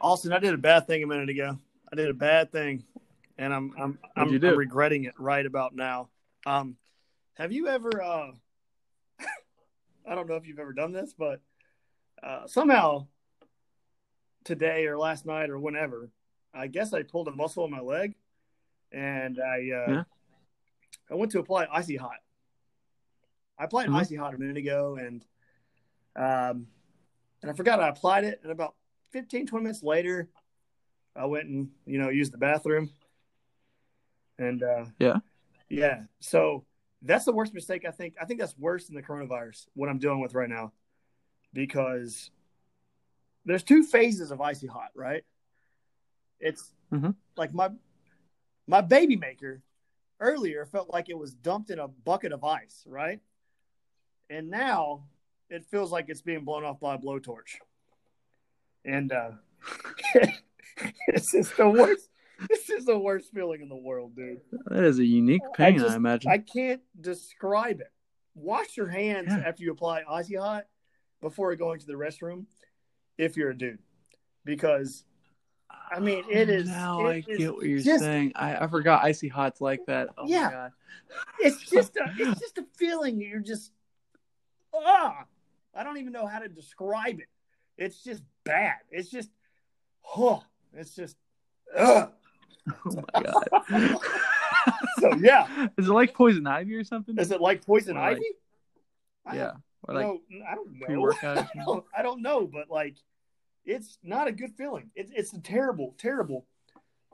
Austin, I did a bad thing a minute ago. I did a bad thing, and I'm I'm I'm? I'm regretting it right about now. Um, have you ever? Uh, I don't know if you've ever done this, but uh, somehow today or last night or whenever, I guess I pulled a muscle in my leg, and I uh, Yeah. I went to apply icy hot. I applied Mhm. icy hot a minute ago, and um, and I forgot I applied it, and about 15, 20 minutes later, I went and you know used the bathroom, and uh, Yeah. yeah. So that's the worst mistake I think. I think that's worse than the coronavirus. What I'm dealing with right now, because there's two phases of icy hot, right? It's Mhm. like my my baby maker earlier felt like it was dumped in a bucket of ice, right? And now it feels like it's being blown off by a blowtorch. And uh it's just the worst this is the worst feeling in the world, dude. That is a unique pain, I, just- imagine. I can't describe it. Wash your hands Yeah. after you apply icy hot before going to the restroom if you're a dude. Because I mean, it is- Now it I is get what you're just- saying. I, I forgot icy hot's like that. Oh Yeah. my god. it's just a it's just a feeling you're just ah I don't even know how to describe it. It's just bad. It's just huh. It's just ugh. Oh my god. so yeah. Is it like poison ivy or something? Is it like poison Or ivy? I yeah. Or like no, I don't know. I don't, I don't know, but like, it's not a good feeling. It's it's a terrible, terrible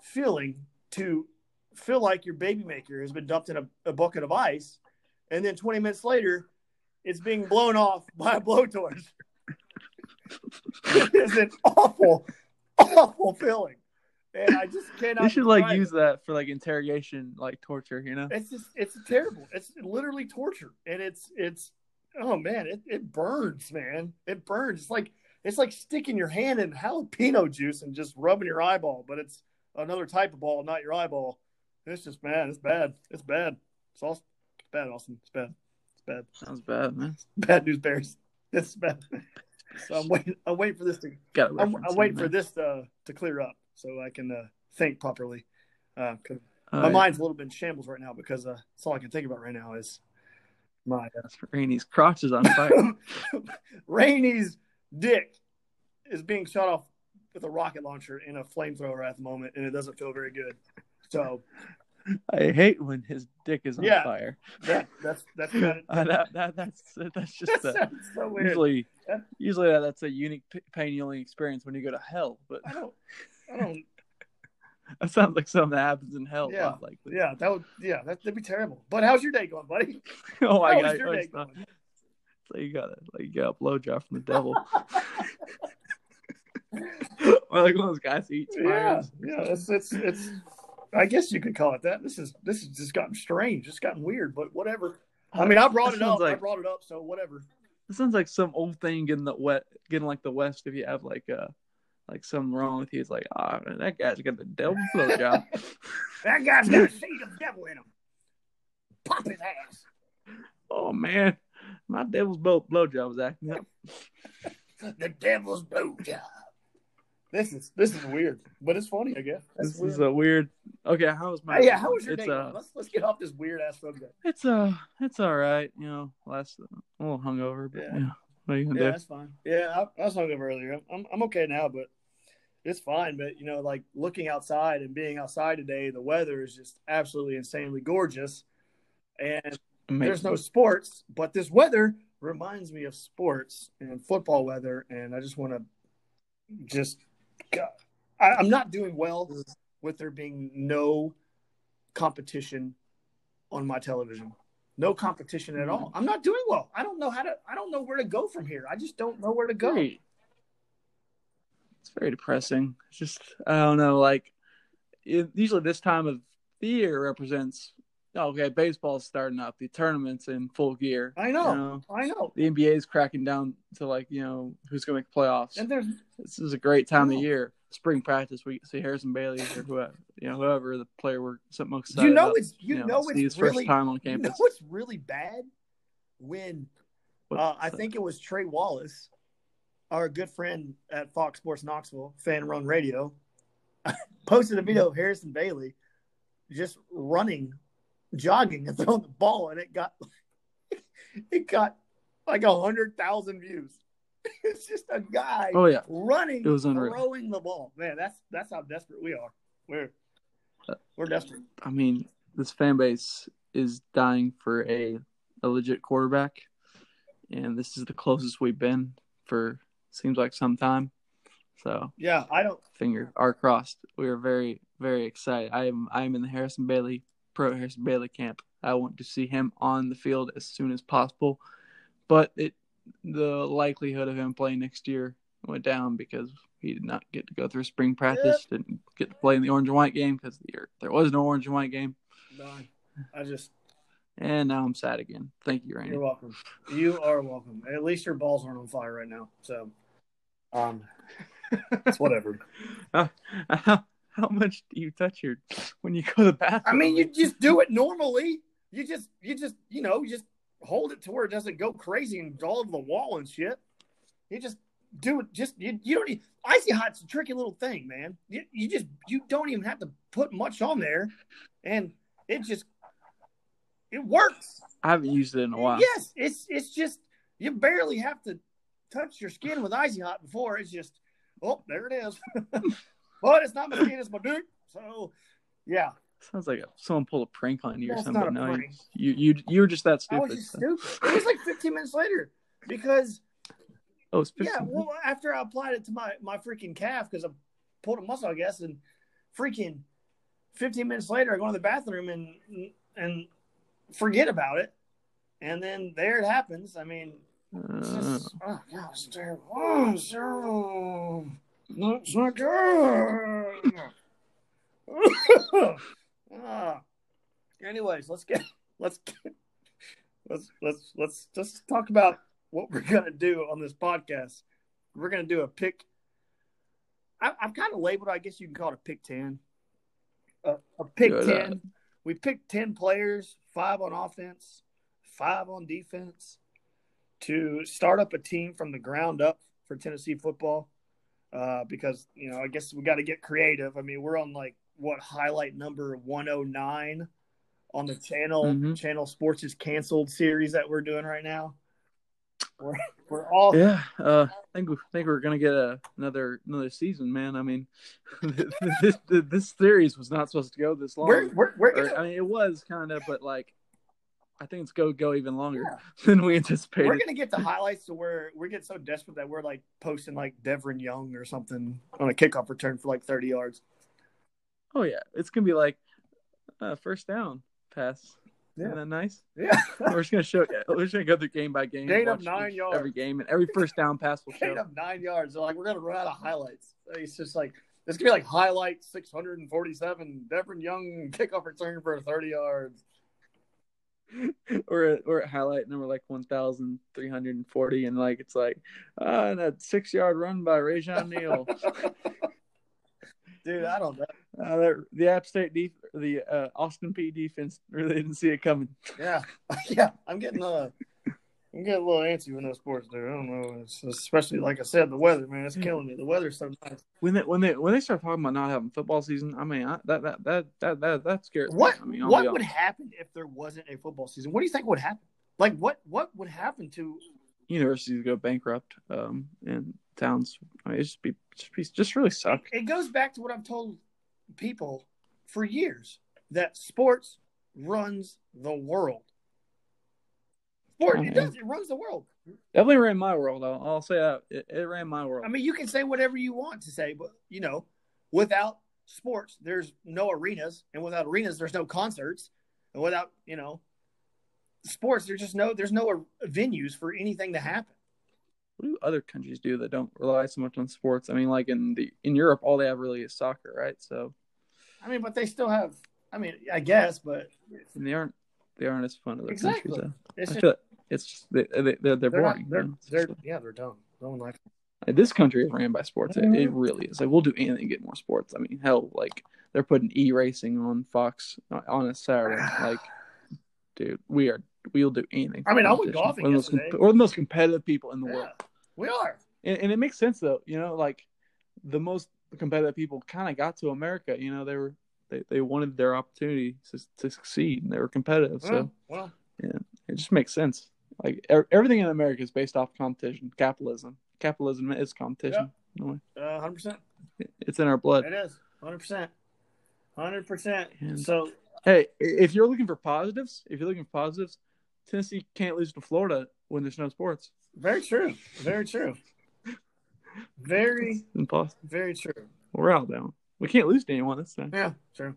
feeling to feel like your baby maker has been dumped in a, a bucket of ice, and then 20 minutes later, it's being blown off by a blowtorch. it's an awful, awful feeling, and I just cannot. They should like use it. that for like interrogation, like torture, you know? It's just it's terrible. It's literally torture, and it's it's oh man, it, it burns, man. It burns. It's like it's like sticking your hand in jalapeno juice and just rubbing your eyeball, but it's another type of ball, not your eyeball. It's just man, it's bad. It's bad. It's all it's bad, Austin. It's bad. It's bad. Sounds bad, man. Bad news bears. It's bad. So I'm waiting. I'm waiting for this to. Got I'm, I'm waiting for this uh, to clear up so I can uh, think properly. Uh, my mind's a little bit in shambles right now because uh, that's all I can think about right now is my uh, Rainy's crotch is on fire. Rainey's dick is being shot off with a rocket launcher in a flamethrower at the moment, and it doesn't feel very good. So I hate when his dick is on Yeah. fire. that that's that's kind of Uh, that, that that's that's just that a, so weird. usually Yeah. usually that, that's a unique pain you only experience when you go to hell. But I don't, I don't. that sounds like something that happens in hell. Yeah. Not like Yeah, that would. Yeah, that, that'd be terrible. But how's your day going, buddy? oh my How god! your oh, day going? So you got a like you got a blowjob from the devil, or like one of those guys who eats Yeah, spiders. yeah. It's it's it's. I guess you could call it that. This is this has just gotten strange. It's gotten weird, but whatever. I mean, I brought it up. sounds I brought it up, so whatever. This sounds like some old thing getting the wet, getting like the West. If you have like uh like something wrong with you, it's like ah, that guy's got the devil blowjob. That guy's got a seed of devil in him. Pop his ass. oh man, my devil's blow blowjob was acting up. The devil's blowjob. This is this is weird, but it's funny, I guess. That's This weird. is a weird. Okay, how was my? Hey, yeah, how was your it's day? uh, going? let's let's get off this weird ass subject. it's uh, it's all right. You know, last a little hungover, but Yeah. yeah. What are you gonna Yeah, do? that's fine. Yeah, I, I was hungover earlier. I'm I'm okay now, but it's fine. But you know, like looking outside and being outside today, the weather is just absolutely insanely gorgeous, and there's no sports, but this weather reminds me of sports and football weather, and I just want to just. I'm not doing well with there being no competition on my television. No competition at all. I'm not doing well. I don't know how to. I don't know where to go from here. I just don't know where to go. Very- It's very depressing. It's just I don't know. Like it, usually this time of the year represents. Okay, baseball's starting up. The tournaments in full gear. I know. you know? I know. The NBA is cracking down to like you know who's going to make playoffs. And there's This is a great time of year. spring practice we see Harrison Bailey or whoever you know whoever the player we're something most excited You know about, it's you, know, see it's his really first time on campus. you know what's really bad when uh, I think it was Trey Wallace, our good friend at Fox Sports Knoxville, Fan Run Radio, posted a video of Harrison Bailey just running, jogging, and throwing the ball, and it got it got like a hundred thousand views. It's just a guy Oh yeah, running, It was unreal. throwing the ball. Man, that's that's how desperate we are. We're we're desperate. I mean this fan base is dying for a a legit quarterback, and this is the closest we've been for seems like some time. So Yeah, I don't. finger are crossed. We are very very excited. I am I am in the Harrison Bailey pro Harrison Bailey camp. I want to see him on the field as soon as possible, but it the likelihood of him playing next year went down because he did not get to go through spring practice. Didn't get to play in the orange and white game because the, there was no orange and white game, No, I just. and now I'm sad again. Thank you, Randy. You're welcome. You are welcome. At least your balls aren't on fire right now. So, um, it's whatever. How, how, how much do you touch your when you go to the bathroom? I mean, you just do it normally. You just, you just, you know, you just hold it to where it doesn't go crazy and all over the wall and shit. You just do it. Just you, you don't. Need, icy hot's a tricky little thing, man. You, you just, you don't even have to put much on there, and it just, it works. I haven't used it in a while. Yes, it's it's just you barely have to touch your skin with icy hot before it's just oh there it is. but it's not my it's my dude. So yeah, Sounds like someone pulled a prank on you or something. no, you- you you you were just that I stupid. was just so- stupid. It was like 15 minutes later because Oh, it's 15 yeah, well after I applied it to my my freaking calf because I pulled a muscle, I guess, and freaking 15 minutes later I go to the bathroom and and forget about it, and then there it happens. I mean, It's Uh, oh, God, it's terrible. Oh, terrible. No, it's not good. Ah. Anyways, let's get let's get, let's let's let's just talk about what we're gonna do on this podcast. We're gonna do a pick. I, I've kind of labeled. I guess you can call it a pick ten. A, a pick Good, uh, ten. We picked ten players, five on offense, five on defense to start up a team from the ground up for Tennessee football. Uh, because you know, I guess we got to get creative. I mean, we're on like what highlight number one hundred nine on the channel Mhm. channel sports is canceled series that we're doing right now. We're we're all yeah, uh, I think we think we're gonna get a, another another season, man. I mean, this this series was not supposed to go this long. we're we're, we're gonna, I mean, it was kind of, but like, I think it's go go even longer Yeah. than we anticipated. we're gonna get the highlights to where we get so desperate that we're like posting like Devrin Young or something on a kickoff return for like thirty yards. Oh yeah, it's gonna be like uh, first down pass. Yeah. Isn't that nice? Yeah, We're just gonna show. We're just gonna go through game by game. Gain of nine each- yards. every game, and every first down pass will gain show. of nine yards. They're like, we're gonna run out of highlights. It's just like it's gonna be like highlight six hundred and forty-seven. Devrin Young kickoff return for thirty yards. Or a, or a highlight number like one thousand three hundred and forty, and like it's like uh, and a six yard run by Rajion Neal. Dude, I don't know. uh, that, the App State def- the uh, Austin Peay defense really didn't see it coming. Yeah, yeah. I'm getting uh, I'm getting a little antsy with no sports, dude. I don't know. It's, especially like I said, the weather, man, it's killing me. The weather's so nice. When they when they when they start talking about not having football season, I mean I, that, that that that that that scares me. What I mean, I'll what would happen if there wasn't a football season? What do you think would happen? Like what what would happen to? universities go bankrupt um and towns I mean, it just be just be just really suck. It goes back to what I've told people for years that sports runs the world. Sport, oh, it does. It runs the world. Definitely ran my world. I'll, I'll say that it, it ran my world. I mean, you can say whatever you want to say, but you know, without sports, there's no arenas, and without arenas, there's no concerts, and without you know, sports, there's just no there's no venues for anything to happen. what do other countries do that don't rely so much on sports? I mean, like in the in Europe, all they have really is soccer, right? So I mean, but they still have. I mean, I guess, but and they aren't they aren't as fun as other Exactly. countries. Though. it's I just feel like it's just they, they, they're they're they're, not, boring. they're, you know? they're yeah, they're dumb. No one likes. them. Like, this country is ran by sports. It, it mm-hmm. really is. Like we'll do anything to get more sports. I mean, hell, like they're putting e racing on Fox uh, on a Saturday. Like, dude, we are we'll do anything. I mean, I went golfing We're the, most we're the most competitive people in the Yeah, world, we are. and, and it makes sense though. You know, like the most competitive people kind of got to America. You know, they were they, they wanted their opportunity to, to succeed, and they were competitive. So mm, Well, well, it just makes sense. Like er- everything in America is based off competition, capitalism. Capitalism is competition. No, uh, hundred percent. It's in our blood. It is hundred percent. Hundred percent. And- So Hey, if you're looking for positives, if you're looking for positives, Tennessee can't lose to Florida when there's no sports. very true. Very true. Very, It's impossible. very true. We're out down. We can't lose to anyone this time. Yeah, true.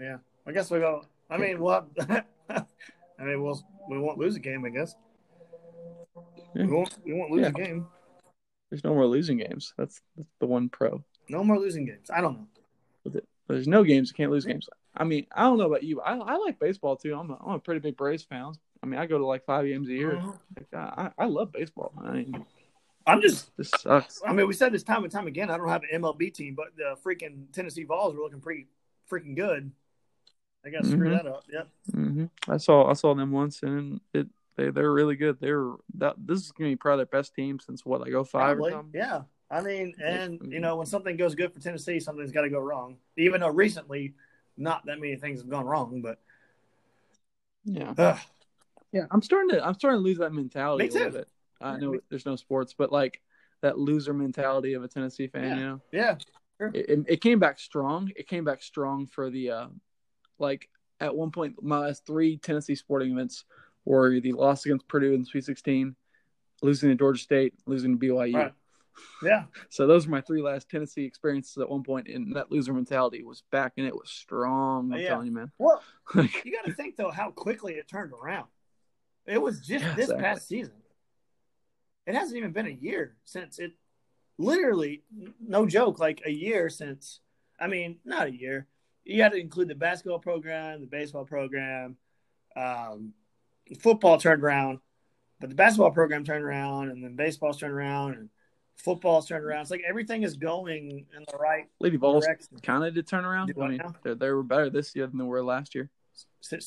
Yeah, I guess we go. I mean, well, I mean, we'll we won't lose a game. I guess Yeah. we won't. We won't lose Yeah. a game. There's no more losing games. That's that's the one pro. No more losing games. I don't know. With it. There's no games. You can't lose games. I mean, I don't know about you. I, I like baseball too. I'm a, I'm a pretty big Braves fan. I mean, I go to like five games a year. Uh-huh. Like, I, I love baseball. I mean, I'm just. this sucks. I mean, we said this time and time again. I don't have an MLB team, but the freaking Tennessee Vols were looking pretty freaking good. I got to screw Mhm. that up. Yep. hmm I saw I saw them once, and it they they're really good. They're that this is gonna be probably their best team since what like 05 Probably. or something. Yeah. I mean, and you know, when something goes good for Tennessee, something's got to go wrong. Even though recently, not that many things have gone wrong, but Yeah, ugh, yeah. I'm starting to I'm starting to lose that mentality Me a little too. bit. I know there's no sports, but like that loser mentality of a Tennessee fan. Yeah. You know, yeah, it, it, it came back strong. It came back strong for the uh, like at one point my last three Tennessee sporting events were the loss against Purdue in the Sweet 16, losing to Georgia State, losing to BYU. Right. yeah. So those were my three last Tennessee experiences at one point. point, and that loser mentality was back, and it was strong. I'm Yeah. telling you, man. Well, you got to think though how quickly it turned around. It was just Yeah, this exactly. past season. It hasn't even been a year since it. Literally, no joke, like a year since. I mean, not a year. You got to include the basketball program, the baseball program, um, football turned around, but the basketball program turned around, and then baseball's turned around, and football's turned around. It's like everything is going in the right Lady direction. kind of did turn around. I mean, they they were better this year than they were last year. Say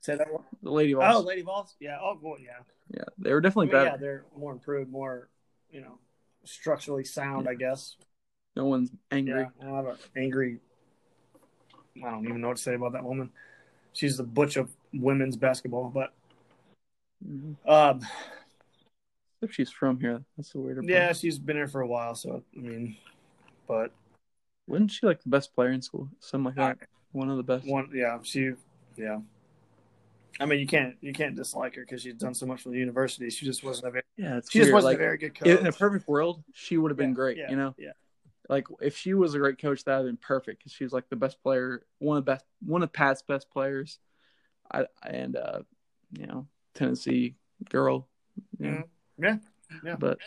say that one. The Lady Vols, Oh, Lady Vols. Yeah. Oh, well, yeah. yeah, they were definitely I mean, yeah, they're more improved, more you know, structurally sound. I guess. No one's angry. Yeah, I don't have an angry. I don't even know what to say about that woman. She's the butch of women's basketball, but Mhm. um, If she's from here, that's the weirder. part. yeah, she's been here for a while. So I mean, but wasn't she like the best player in school? Something like that. One of the best. one, yeah, she, yeah. I mean, you can't you can't dislike her because she's done so much for the university. She just wasn't a very Yeah, it's she just wasn't like, a very good coach. in a perfect world, she would have been Yeah, great. yeah, you know, yeah. Like if she was a great coach, that would have been perfect because she's like the best player, one of the best, one of Pat's best players. I and uh, you know, Tennessee girl. You know, Mhm. Yeah, yeah. But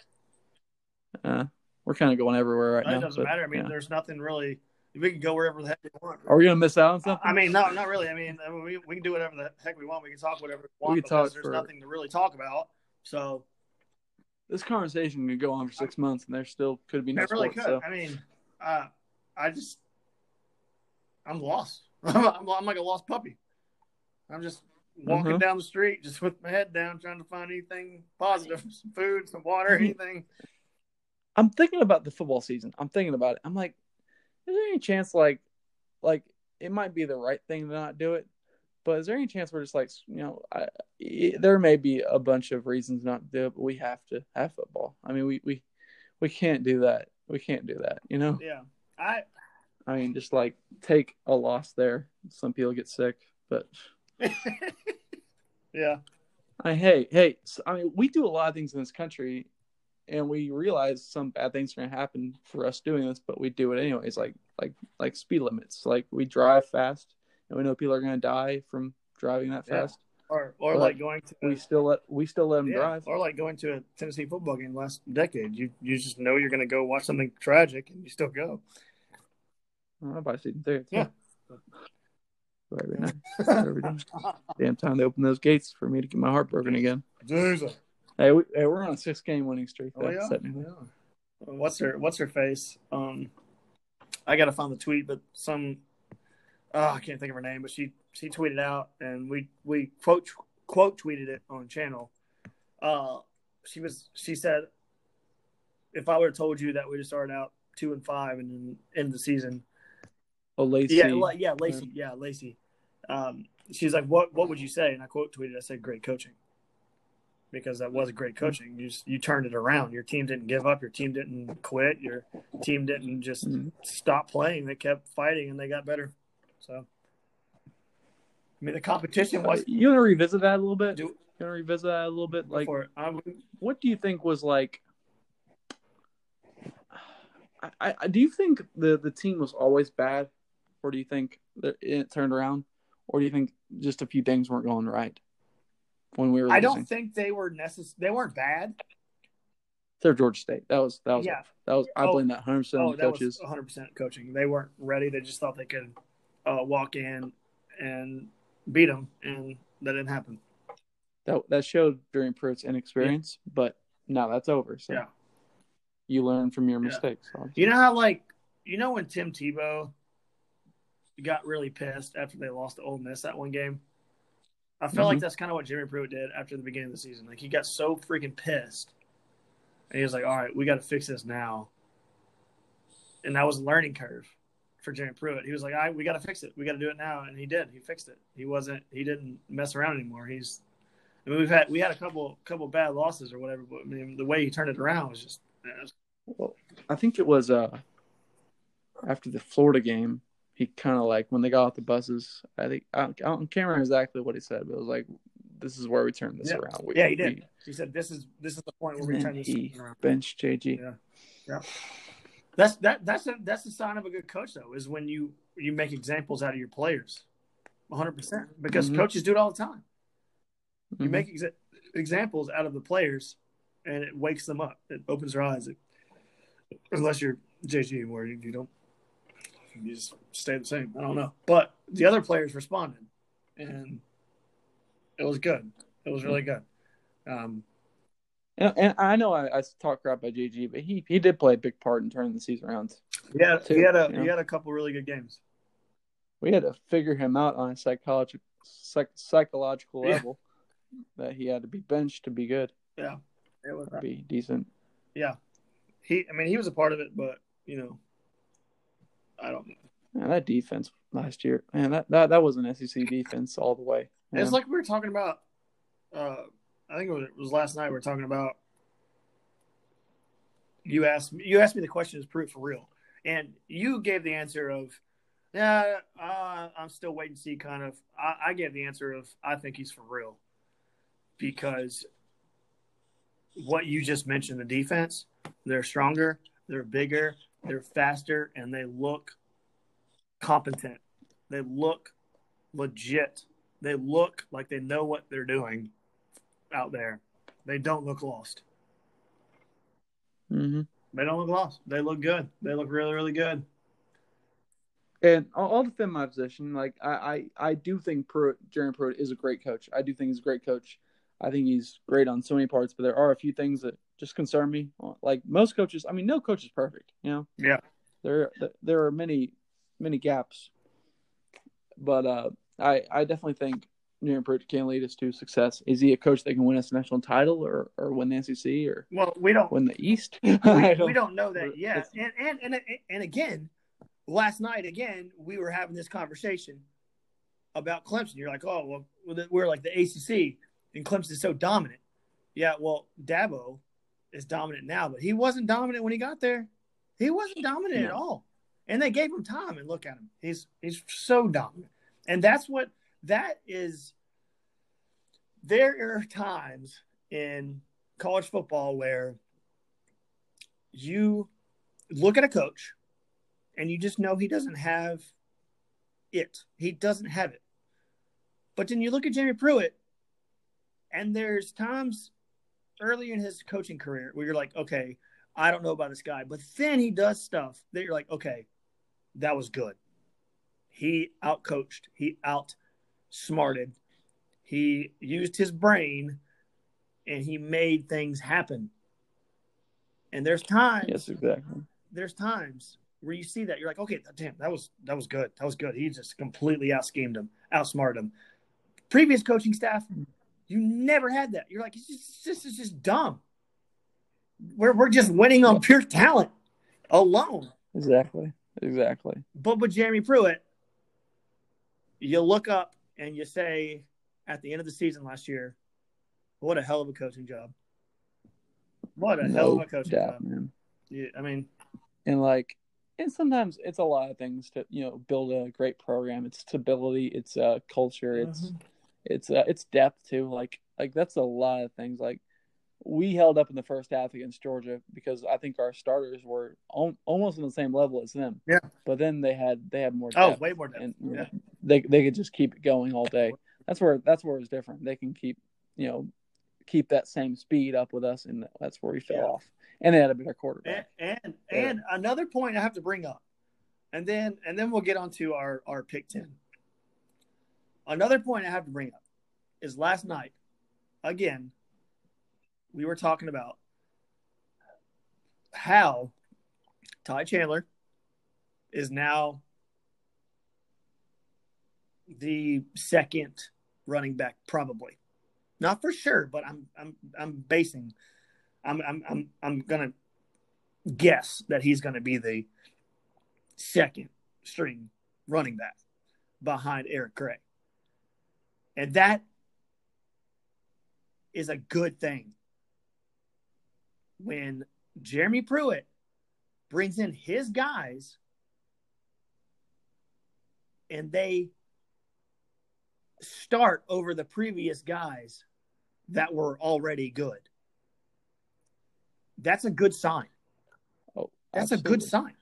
uh, we're kind of going everywhere right it now. doesn't but, matter. I mean, yeah. there's nothing really. We can go wherever the heck we want. are we gonna miss out on something? I mean, no, not really. I mean, we, we can do whatever the heck we want. We can talk whatever we want We can talk there's for- nothing to really talk about. So this conversation could go on for six months, and there still could be no it really could. So I mean, uh, I just, I'm lost. I'm, I'm like a lost puppy. I'm just walking Mhm. down the street, just with my head down, trying to find anything positive, some food, some water, Mhm. anything. I'm thinking about the football season. I'm thinking about it. I'm like, is there any chance like, like it might be the right thing to not do it, but is there any chance we're just like, you know, I, it, there may be a bunch of reasons not to do it, but we have to have football. I mean, we we we can't do that. We can't do that. You know, Yeah, I. I mean, just like take a loss there. Some people get sick, but yeah, I hey hey. so, I mean, we do a lot of things in this country, and we realize some bad things are going to happen for us doing this, but we do it anyways. Like like like speed limits. Like we drive fast, and we know people are going to die from driving that Yeah. fast. or or But like going to We still let we still let them yeah, drive. or like going to a Tennessee football game last decade. You you just know you're going to go watch something tragic, and you still go. I buy season tickets. Yeah. So every night, every day. Damn time they open those gates for me to get my heart broken again. Jesus. Hey, we, hey, we're on a six game winning streak. Oh yeah. yeah. What's her What's her face? Um, I gotta find the tweet, but some oh, I can't think of her name, but she she tweeted out, and we we quote quote tweeted it on channel. Uh, she was she said, if I would have told you that we'd have started out two and five and then end the season. Oh, Lacey. Yeah, yeah, Lacey. Yeah, Lacey. Um, she's like, "What? What would you say?" And I quote tweeted, "I said great coaching." Because that was great coaching. You just, you turned it around. Your team didn't give up. Your team didn't quit. Your team didn't just mm-hmm. stop playing. They kept fighting and they got better. So, I mean, the competition was. Uh, you want to revisit that a little bit? Do, you want to revisit that a little bit? Like, what do you think was like? I, I do you think the the team was always bad, or do you think that it turned around? or do you think just a few things weren't going right when we were? I don't think they were necessary. They weren't bad. They're Georgia State. That was that was yeah. That was I oh, blame that hundred percent oh, coaches. One hundred percent coaching. They weren't ready. They just thought they could uh, walk in and beat them, and that didn't happen. That that showed during Pruitt's inexperience, yeah. but now that's over. So yeah. you learn from your mistakes. You know how like you know when Tim Tebow got really pissed after they lost to Ole Miss that one game. I felt mm-hmm. like that's kind of what Jeremy Pruitt did after the beginning of the season. Like he got so freaking pissed, and he was like, "All right, we got to fix this now." And that was a learning curve for Jeremy Pruitt. He was like, "All right, we got to fix it. We got to do it now," and he did. He fixed it. He wasn't. He didn't mess around anymore. He's. I mean, we've had we had a couple couple bad losses or whatever, but I mean, the way he turned it around was just. Was... Well, I think it was uh after the Florida game he kind of like when they got off the buses. I think I, don't, I can't remember exactly what he said, but it was like, "This is where we turn this yeah. around." We, yeah, he did. We, he said, "This is this is the point where we turn this around." Bench JG. Yeah, yeah. That's that. That's a that's a sign of a good coach, though, is when you you make examples out of your players, 100 percent. Because mm-hmm. coaches do it all the time. You mm-hmm. make exa- examples out of the players, and it wakes them up. It opens their eyes. It, unless you're JG, where you, you don't you just stay the same. I don't know, but the other players responded, and it was good. It was really good. Um, and, and I know I, I talk crap about JG, but he he did play a big part in turning the season around. Yeah, he had a you know? he had a couple really good games. We had to figure him out on a psychological psych, psychological yeah. level that he had to be benched to be good. Yeah, it was be decent. Yeah, he. I mean, he was a part of it, but you know, I don't know. Man, that defense last year, man, that, that that was an SEC defense all the way. Man. It's like we were talking about. Uh, I think it was, it was last night. We were talking about. You asked you asked me the question: Is Pruitt for real? And you gave the answer of, yeah, uh, I'm still waiting to see. Kind of, I, I gave the answer of, I think he's for real, because what you just mentioned, the defense, they're stronger, they're bigger, they're faster and they look competent. They look legit. They look like they know what they're doing out there. They don't look lost. Mm-hmm. They don't look lost. They look good. They look really, really good. And I'll, defend my position. Like I, I, I do think Pruitt, Jeremy Pruitt is a great coach. I do think he's a great coach. I think he's great on so many parts, but there are a few things that just concern me. Like most coaches, I mean, no coach is perfect, you know. Yeah. There, there are many, many gaps, but uh, I, I definitely think Jeremy Pruitt can lead us to success. Is he a coach that can win us a national title or, or win the SEC or well, we don't win the East? We, don't, we don't know that yet. And, and and and again, last night again we were having this conversation about Clemson. You're like, oh well, we're like the ACC, and Clemson is so dominant. Yeah, well, Dabo is dominant now, but he wasn't dominant when he got there. He wasn't dominant at all. And they gave him time and look at him. He's he's so dominant. And that's what that is there are times in college football where you look at a coach and you just know he doesn't have it. He doesn't have it. But then you look at Jeremy Pruitt and there's times early in his coaching career where you're like, okay, I don't know about this guy, but then he does stuff that you're like, okay, that was good. He outcoached, he outsmarted, he used his brain and he made things happen. And there's times, Yes, exactly. there's times where you see that you're like, okay, damn, that was that was good, that was good. He just completely out schemed him, outsmarted him. Previous coaching staff, you never had that. You're like, just, this is just dumb. We're we're just winning on pure talent alone. Exactly. Exactly. But with Jeremy Pruitt, you look up and you say at the end of the season last year, what a hell of a coaching job. What a hell of a coaching doubt, job. man. Yeah, I mean, And like, and sometimes it's a lot of things to you know build a great program. It's stability. It's uh culture. It's Mhm. it's uh, it's depth too. Like like that's a lot of things. Like we held up in the first half against Georgia because I think our starters were al- almost on the same level as them. Yeah. But then they had they had more. oh, way more depth. and know, yeah. they they could just keep it going all day. That's where that's where it's different. They can keep you know keep that same speed up with us, and that's where we fell Yeah. off. And they had a better quarterback. And and, Yeah. and another point I have to bring up, and then and then we'll get on to our our pick ten. Another point I have to bring up is last night, again, we were talking about how Ty Chandler is now the second running back, probably. Not for sure, but I'm I'm I'm basing I'm I'm I'm I'm gonna guess that he's gonna be the second string running back behind Eric Gray. And that is a good thing. When Jeremy Pruitt brings in his guys and they start over the previous guys that were already good. That's a good sign. Oh, That's a good sign.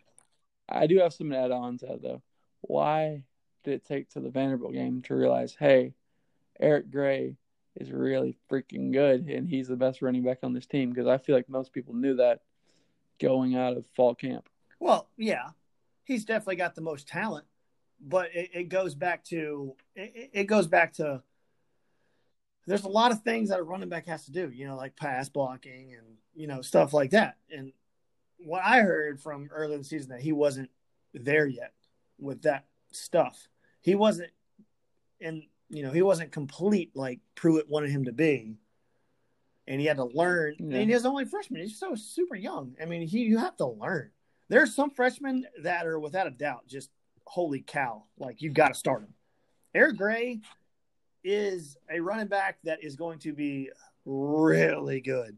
I do have some add-ons to that though. Why did it take to the Vanderbilt game to realize, hey, Eric Gray is really freaking good and he's the best running back on this team? Because I feel like most people knew that going out of fall camp. Well, yeah, he's definitely got the most talent, but it, it goes back to it, it goes back to there's a lot of things that a running back has to do, you know, like pass blocking and you know stuff like that. And what I heard from earlier in the season that he wasn't there yet with that stuff. He wasn't, and you know, he wasn't complete like Pruitt wanted him to be. And he had to learn. Yeah. And he's only freshman. He's so super young. I mean, he you have to learn. There's some freshmen that are without a doubt just holy cow, like you've got to start him. Eric Gray is a running back that is going to be really good.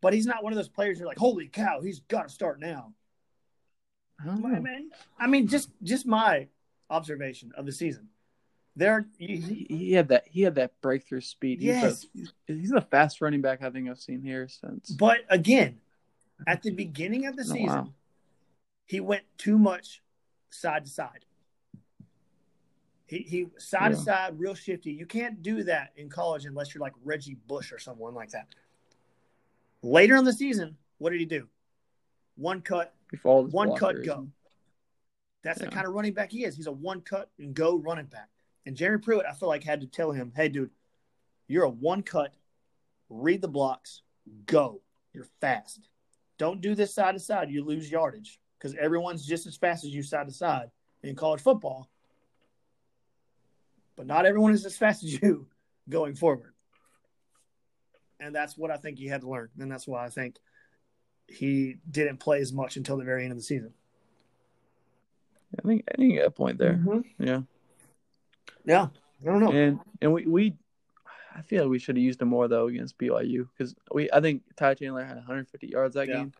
But he's not one of those players you're like, holy cow, he's got to start now. I don't know. mean, I mean, just just my observation of the season. There, He, he had that. He had that breakthrough speed. He's yes, a, he's the fast running back I think I've seen here since. but again, at the beginning of the Oh, season, wow. he went too much side to side. He he side to side, real shifty. You can't do that in college unless you're like Reggie Bush or someone like that. Later in the season, what did he do? One cut, one cut, go. That's the kind of running back he is. He's a one cut and go running back. And Jeremy Pruitt, I feel like had to tell him, "Hey, dude, you're a one cut. Read the blocks. Go. You're fast. Don't do this side to side. You lose yardage because everyone's just as fast as you side to side in college football. But not everyone is as fast as you going forward. And that's what I think he had to learn. And that's why I think he didn't play as much until the very end of the season. I think I think you got a point there. Mm-hmm. Yeah. Yeah. I don't know. And and we we I feel like we should have used him more though against BYU because we I think Ty Chandler had 150 yards that Yeah. game.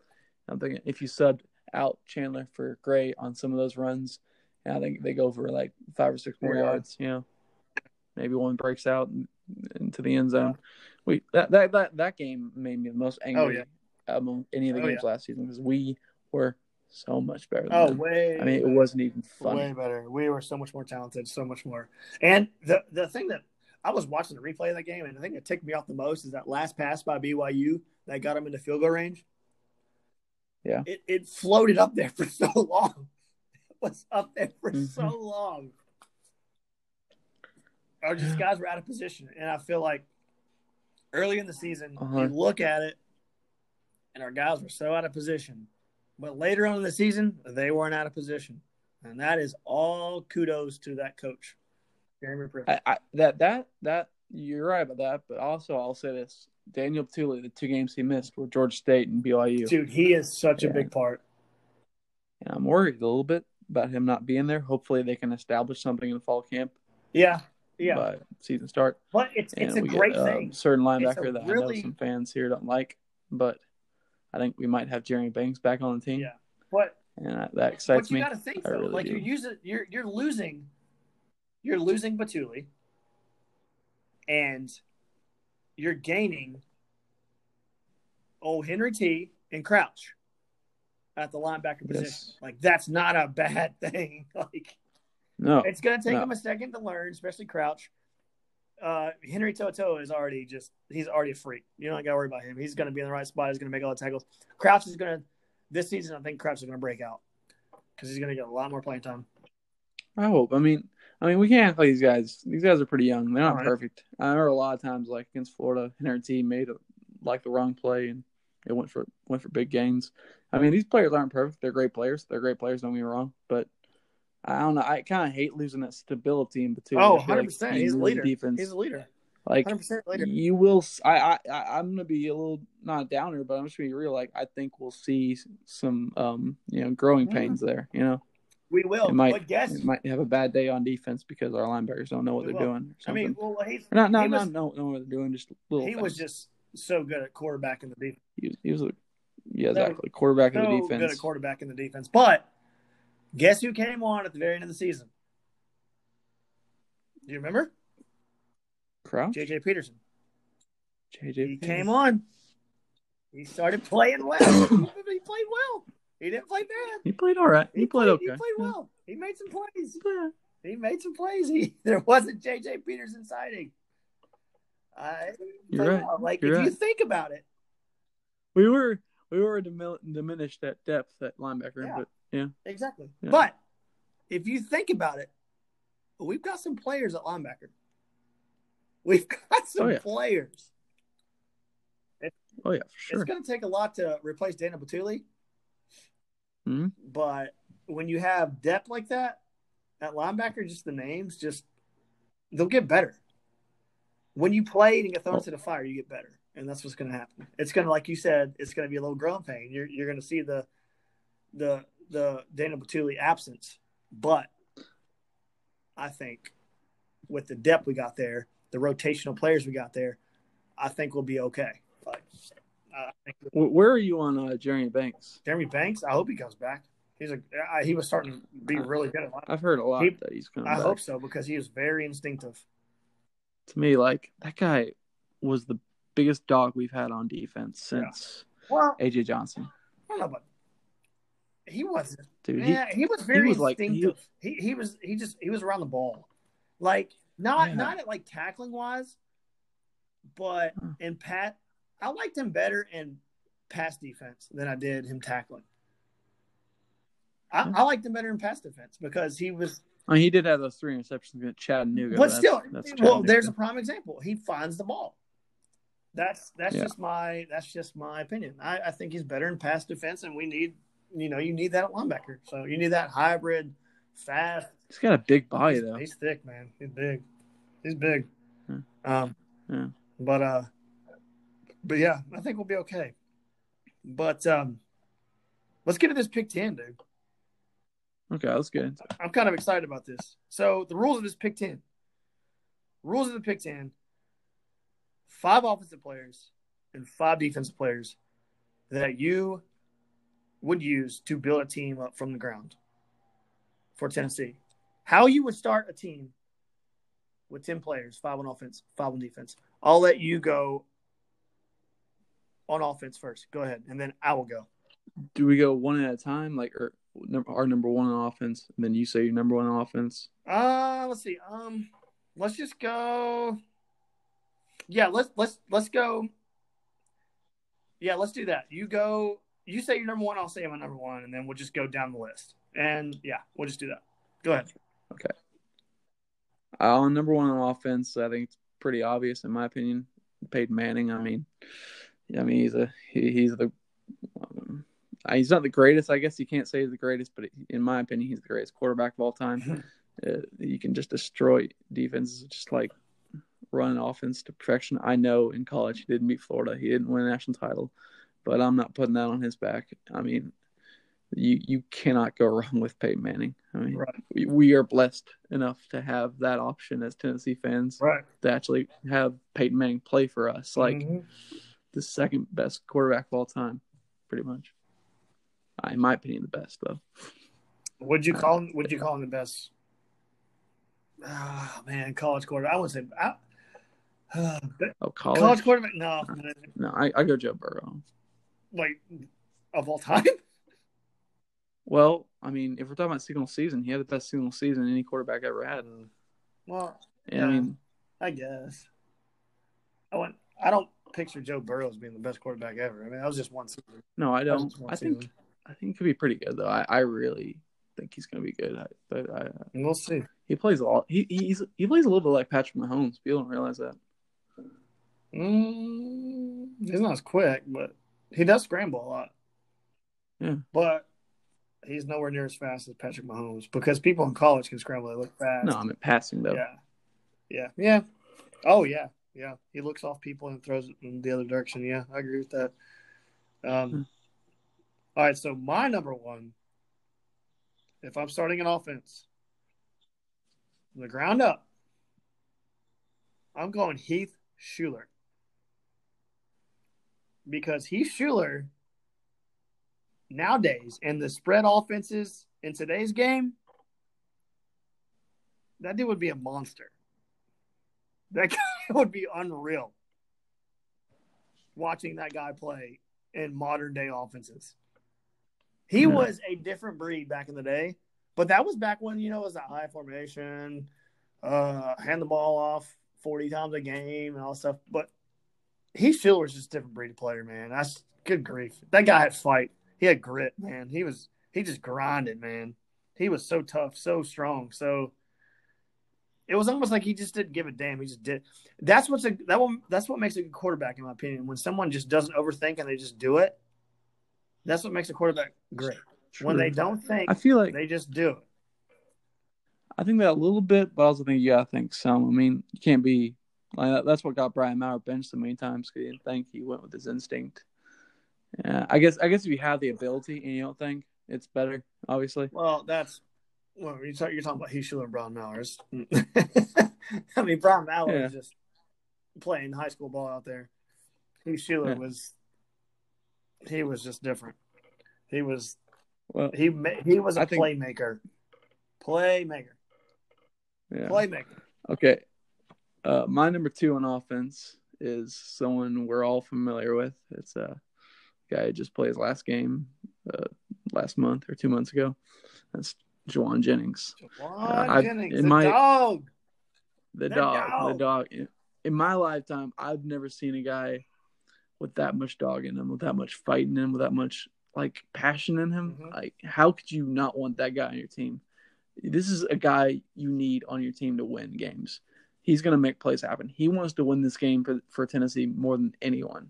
I'm thinking if you subbed out Chandler for Gray on some of those runs, and I think they go for like five or six more Yeah. yards. You know, maybe one breaks out into the end zone. We that, that that that game made me the most oh, angry Oh, yeah. among any of the Oh, games last season because we were so much better Oh, them. way. I mean, it wasn't even funny. way better. We were so much more talented, so much more. And the the thing that I was watching the replay of that game, and the thing that ticked me off the most is that last pass by BYU that got him into field goal range. Yeah. It it floated up there for so long. It was up there for Mhm. so long. Our just guys were out of position, and I feel like early in the season, Uh-huh. you look at it, and our guys were so out of position. But later on in the season, they weren't out of position, and that is all kudos to that coach, Jeremy Pruitt. That that that you're right about that, but also I'll say this: Daniel Tully, the two games he missed were George State and BYU, Dude, he is such a big part. and I'm worried a little bit about him not being there. Hopefully, they can establish something in the fall camp Yeah, yeah. by season start. But it's And it's a great get, thing. Um, certain linebacker that I know some fans here don't like, but I think we might have Jeremy Banks back on the team, Yeah. But and that, that excites but you me. got to think I though, really like do. you're using you're you're losing, you're losing Bituli, and you're gaining. Oh, Henry T and Crouch at the linebacker position. Yes. Like that's not a bad thing. Like No, it's going to take No. him a second to learn, especially Crouch. Uh, Henry Toto is already just he's already a freak. You don't got to worry about him. He's going to be in the right spot. He's going to make all the tackles. Crouch is going to this season. I think Crouch is going to break out because he's going to get a lot more playing time. I hope. I mean, I mean, we can't play these guys. These guys are pretty young. They're not Right. perfect. I remember a lot of times, like against Florida, Henry T made a, like the wrong play and it went for went for big gains. I mean, these players aren't perfect. They're great players. They're great players. Don't get me wrong, but I don't know. I kind of hate losing that stability in between. Oh, I feel 100 like percent. he He's a leader. Defense. He's a leader. like Hundred percent leader. you will. I I I'm gonna be a little not downer, but I'm just gonna be real. Like I think we'll see some um you know growing Mhm. pains there. You know, We will. it might but guess. it might have a bad day on defense because our linebackers don't know what We they're will. doing. Or I mean, well, he's, not not he not was- know, know what they're doing. Just little. he was just so good at quarterback in the defense. he was, he was a yeah So- exactly quarterback So of the good at quarterback in the defense. But guess who came on at the very end of the season? Do you remember? Crouch. JJ Peterson. JJ. He came on. He started playing well. he played well. He didn't play bad. He played all right. He, played, okay. He played well. He made some plays. Yeah. He made some plays. He there wasn't JJ Peterson sighting. I You're right. well. Like You're if you think about it, We were we were dimin- diminished at depth at linebacker, Yeah. but yeah, exactly. Yeah. But if you think about it, we've got some players at linebacker. We've got some Oh, yeah. players. oh yeah, for sure. It's going to take a lot to replace Daniel Bituli. Mhm. But when you have depth like that at linebacker, just the names, just they'll get better. When you play and get thrown Oh. to the fire, you get better, and that's what's going to happen. It's going to, like you said, it's going to be a little growing pain. You're you're going to see the the the Daniel Bituli absence, but I think with the depth we got there, the rotational players we got there, I think we'll be okay. Like, I think Wh- Where are you on uh, Jeremy Banks? Jeremy Banks, I hope he comes back. He's a uh, he was starting to be really good. I've heard a lot He- that he's coming I back. hope so because he is very instinctive. To me, like that guy was the biggest dog we've had on defense Yeah. since Well, AJ Johnson. I don't know, but he wasn't. Dude, he, yeah, he, was very was like- he- instinctive. He, he was he just he was around the ball, like not Yeah. not at like tackling wise, but in pat, I liked him better in pass defense than I did him tackling. I, Huh. I liked him better in pass defense because he was I mean, he did have those three interceptions against Chattanooga. but That's- still, that's well, there's a prime example. He finds the ball. That's that's Yeah. just my that's just my opinion. I, I think he's better in pass defense, and we need you know you need that linebacker. So you need that hybrid, fast. he's got a big body he's, though. he's thick, man. He's big. He's big. Yeah. Um, Yeah. but uh, but yeah, I think we'll be okay. But um, let's get to this pick ten, dude. Okay, that's good. I'm kind of excited about this. So the rules of this Pick Ten. Rules of the Pick Ten. Five offensive players and five defensive players that you would use to build a team up from the ground for Tennessee. How you would start a team with ten players, five on offense, five on defense. I'll let you go on offense first. Go ahead, and then I will go. Do we go one at a time, like or our number one on offense, and then you say your number one on offense? Uh, let's see. Um, let's just go. Yeah, let's let's let's go. Yeah, let's do that. You go. You say your number one. I'll say my number one, and then we'll just go down the list. And yeah, we'll just do that. Go ahead. Okay. Uh, on number one on offense, I think it's pretty obvious in my opinion. Peyton Manning. I mean, I mean he's a he, he's the um, he's not the greatest. I guess you can't say he's the greatest, but in my opinion, he's the greatest quarterback of all time. uh, you can just destroy defenses, just like run offense to perfection. I know in college he didn't beat Florida, he didn't win a national title, but I'm not putting that on his back. I mean, you you cannot go wrong with Peyton Manning. I mean, Right. we, we are blessed enough to have that option as Tennessee fans Right. to actually have Peyton Manning play for us, like Mhm. the second best quarterback of all time, pretty much. Uh, in my opinion, the best though. Would you call him? Would you call him the best? Ah, man, college quarterback. I would say I, uh, Oh, college? college quarterback. No, No, I, I go Joe Burrow. Like of all time. Well, I mean, if we're talking about single season, he had the best single season any quarterback ever had. And, Well, And I mean, I guess. I went. I don't picture Joe Burrow as being the best quarterback ever. I mean, that was just one season. no, I don't. I think season. I think he could be pretty good though. I, I really think he's going to be good. I, but I, we'll see. he plays a lot. He he's he plays a little bit like Patrick Mahomes. People don't realize that. Mm, he's not as quick, but he does scramble a lot. Yeah. But he's nowhere near as fast as Patrick Mahomes because people in college can scramble. They look fast. No, I mean passing though. Yeah. Yeah. Yeah. Oh yeah. Yeah. He looks off people and throws it in the other direction. Yeah, I agree with that. Um Hmm. all right, so my number one, if I'm starting an offense from the ground up, I'm going Heath Shuler. Because Heath Shuler nowadays and the spread offenses in today's game, that dude would be a monster. That guy would be unreal. Watching that guy play in modern day offenses. He Yeah. was a different breed back in the day, but that was back when, you know, it was that high formation, uh, hand the ball off 40 times a game and all that stuff. But he still was just a different breed of player, man. That's good grief. That guy had fight. He had grit, man. He was he just grinded, man. He was so tough, so strong. So it was almost like he just didn't give a damn. He just did. That's what's a that one. That's what makes a good quarterback, in my opinion. When someone just doesn't overthink and they just do it, that's what makes a quarterback great. When they don't think, I feel like they just do it. I think that a little bit, but I also think you gotta think some. I mean, you can't be like that- that's what got Brian Maurer benched so many times because he didn't think he went with his instinct. Yeah, I guess I guess if you have the ability and you don't think it's better, obviously. Well, that's well, you're, talk, you're talking about Shuler and Brown Mowers. I mean, Brown Mauer Yeah. was just playing high school ball out there. Shuler Yeah. was he was just different. He was Well, he he was a I think- playmaker, playmaker, yeah. playmaker. Okay. Uh, my number two on offense is someone we're all familiar with. It's a guy who just played his last game uh, last month or two months ago. That's Jauan Jennings. Jauan I- Jennings, in the my- dog. The The dog, dog. the dog. In- my lifetime, I've never seen a guy with that much dog in him, with that much fight in him, with that much like passion in him. Mhm. Like, how could you not want that guy on your team? This is a guy you need on your team to win games. He's going to make plays happen. He wants to win this game for, for Tennessee more than anyone,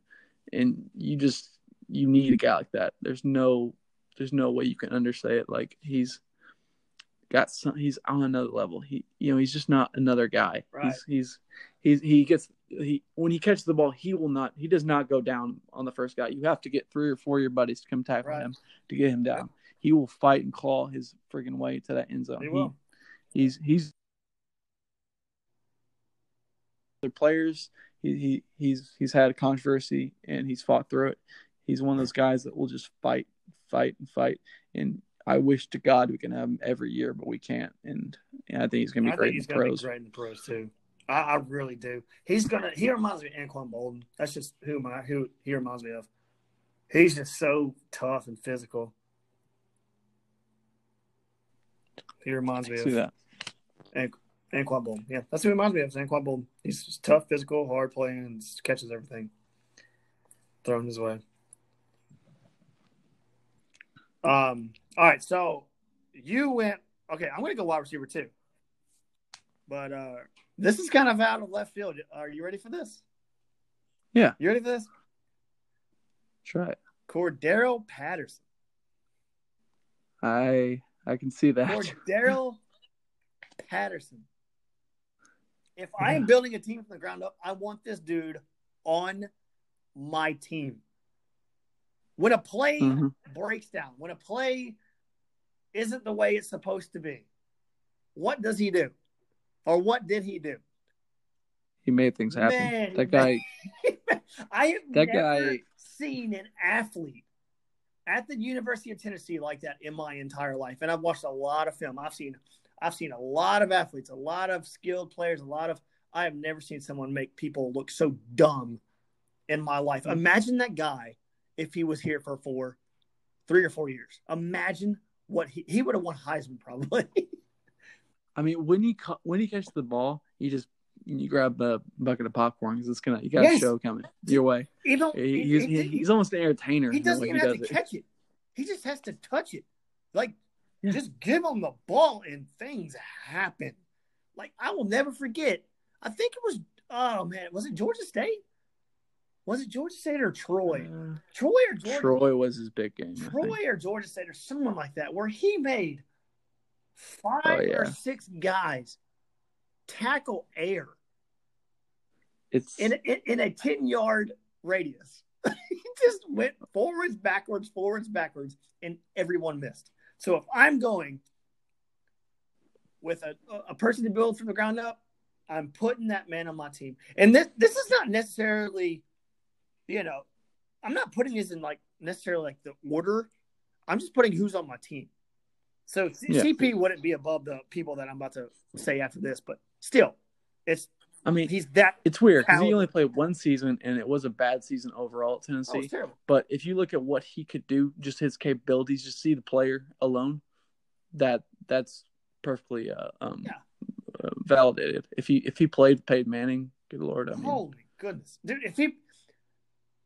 and you just you need a guy like that. There's no there's no way you can undersay it. Like he's got some. He's on another level. He you know he's just not another guy. Right. He's he's he's he gets he when he catches the ball he will not he does not go down on the first guy. You have to get three or four of your buddies to come tackle Right. him to get him down. He will fight and claw his freaking way to that end zone. He will. he's he's the players. He, he he's he's had a controversy and he's fought through it. He's one of those guys that will just fight, fight, and fight. And I wish to God we can have him every year, but we can't. And, and I think he's gonna be I great think in he's the pros. be great in the pros too. I, I really do. He's gonna. He reminds me of Anquan Boldin. That's just who my who he reminds me of. He's just so tough and physical. He reminds me See of that? Anquan Boldin. Yeah, that's who he reminds me of. Anquan Boldin. He's tough, physical, hard playing, and catches everything thrown his way. Um. All right. So you went. Okay, I'm going to go wide receiver too. But uh this is kind of out of left field. Are you ready for this? Yeah. You ready for this? Try it. Cordarrelle Patterson. I I can see that. Cordarrelle Patterson. If I am building a team from the ground up, I want this dude on my team. When a play Mhm. breaks down, when a play isn't the way it's supposed to be, what does he do? Or what did he do? He made things happen. Man, that guy. I have That never guy- seen an athlete at the University of Tennessee like that in my entire life. And I've watched a lot of film. I've seen I've seen a lot of athletes, a lot of skilled players, a lot of I have never seen someone make people look so dumb in my life. Hmm. Imagine that guy if he was here for four, three or four years. Imagine what he he would have won Heisman probably. I mean, when he ca- when he catches the ball, you just you grab the bucket of popcorn because it's gonna you got Yes. a show coming your way. know, He, he- he's, he- he- he's almost an entertainer. He doesn't even he have to it. catch it. He just has to touch it. Like, Yeah. just give him the ball and things happen. Like, I will never forget. I think it was, oh man, was it Georgia State? Was it Georgia State or Troy? Uh, Troy or Georgia? Troy was his big game. I Troy or Georgia State or someone like that, where he made five Oh, yeah. or six guys tackle air It's in, in, in a 10 yard radius. he just went forwards, backwards, forwards, backwards, and everyone missed. So if I'm going with a, a person to build from the ground up, I'm putting that man on my team. And this this is not necessarily, you know, I'm not putting this in like necessarily like the order. I'm just putting who's on my team. So Yeah. CP wouldn't be above the people that I'm about to say after this, but still, it's I mean, he's that. it's weird because he only played one season and it was a bad season overall at Oh, Tennessee. terrible. But if you look at what he could do, just his capabilities, just see the player alone, that that's perfectly uh, um, Yeah. uh, validated. If he if he played Peyton Manning, good lord, I mean, Holy goodness, dude! If he,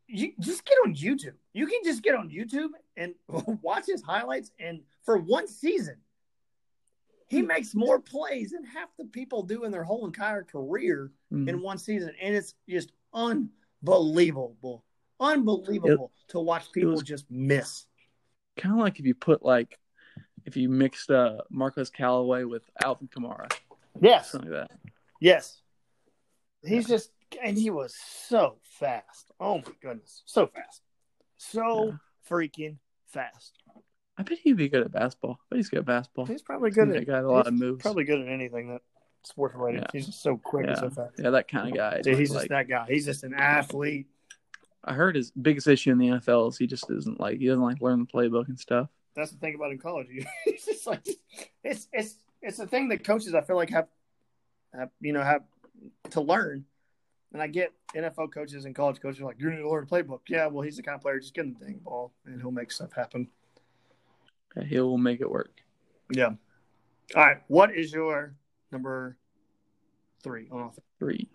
you just get on YouTube. You can just get on YouTube and watch his highlights. And for one season, he makes more plays than half the people do in their whole entire career mhm. in one season, and it's just unbelievable, unbelievable to watch people was- just miss. kind of like if you put like if you mixed uh, Marquez Callaway with Alvin Kamara, Yes, something like that. yes. He's just, and he was so fast. Oh my goodness, so fast, so Yeah. freaking fast. I bet he'd be good at basketball. I bet he's good at basketball. He's probably good a at with a lot of moves. Probably good at anything that's worth related. Yeah. He's just so quick and so fast. Yeah, that kind of guy. Dude, he's like, just that guy. He's just an athlete. I heard his biggest issue in the NFL is he just doesn't like he doesn't like learn the playbook and stuff. That's the thing about in college. It's just like it's it's it's a thing that coaches I feel like have have you know have to learn. And I get NFL coaches and college coaches are like, you need to learn the playbook. Yeah, well, he's the kind of player just get him the dang ball and he'll make stuff happen. He'll make it work. Yeah. All right. What is your number three on offense? Three.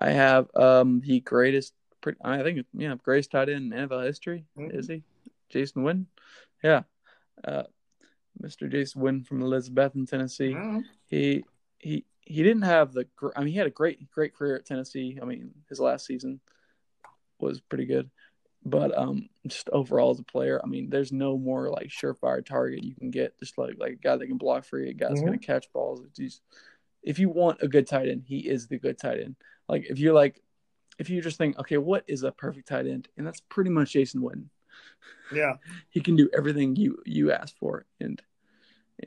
I have um the greatest. I think yeah, greatest tight end in NFL history. Mhm. Is he? Jason Witten. Yeah. Uh, Mr. Jason Witten from Elizabethton Tennessee. Mhm. he he he didn't have the I mean he had a great great career at Tennessee. I mean his last season was pretty good, but um just overall as a player, I mean there's no more like surefire target you can get. Just like like a guy that can block free, a guy that's Mhm. going to catch balls. Just, if you want a good tight end, he is the good tight end. Like if you're like if you just think okay, what is a perfect tight end, and that's pretty much Jason Witten. Yeah. He can do everything you you ask for, and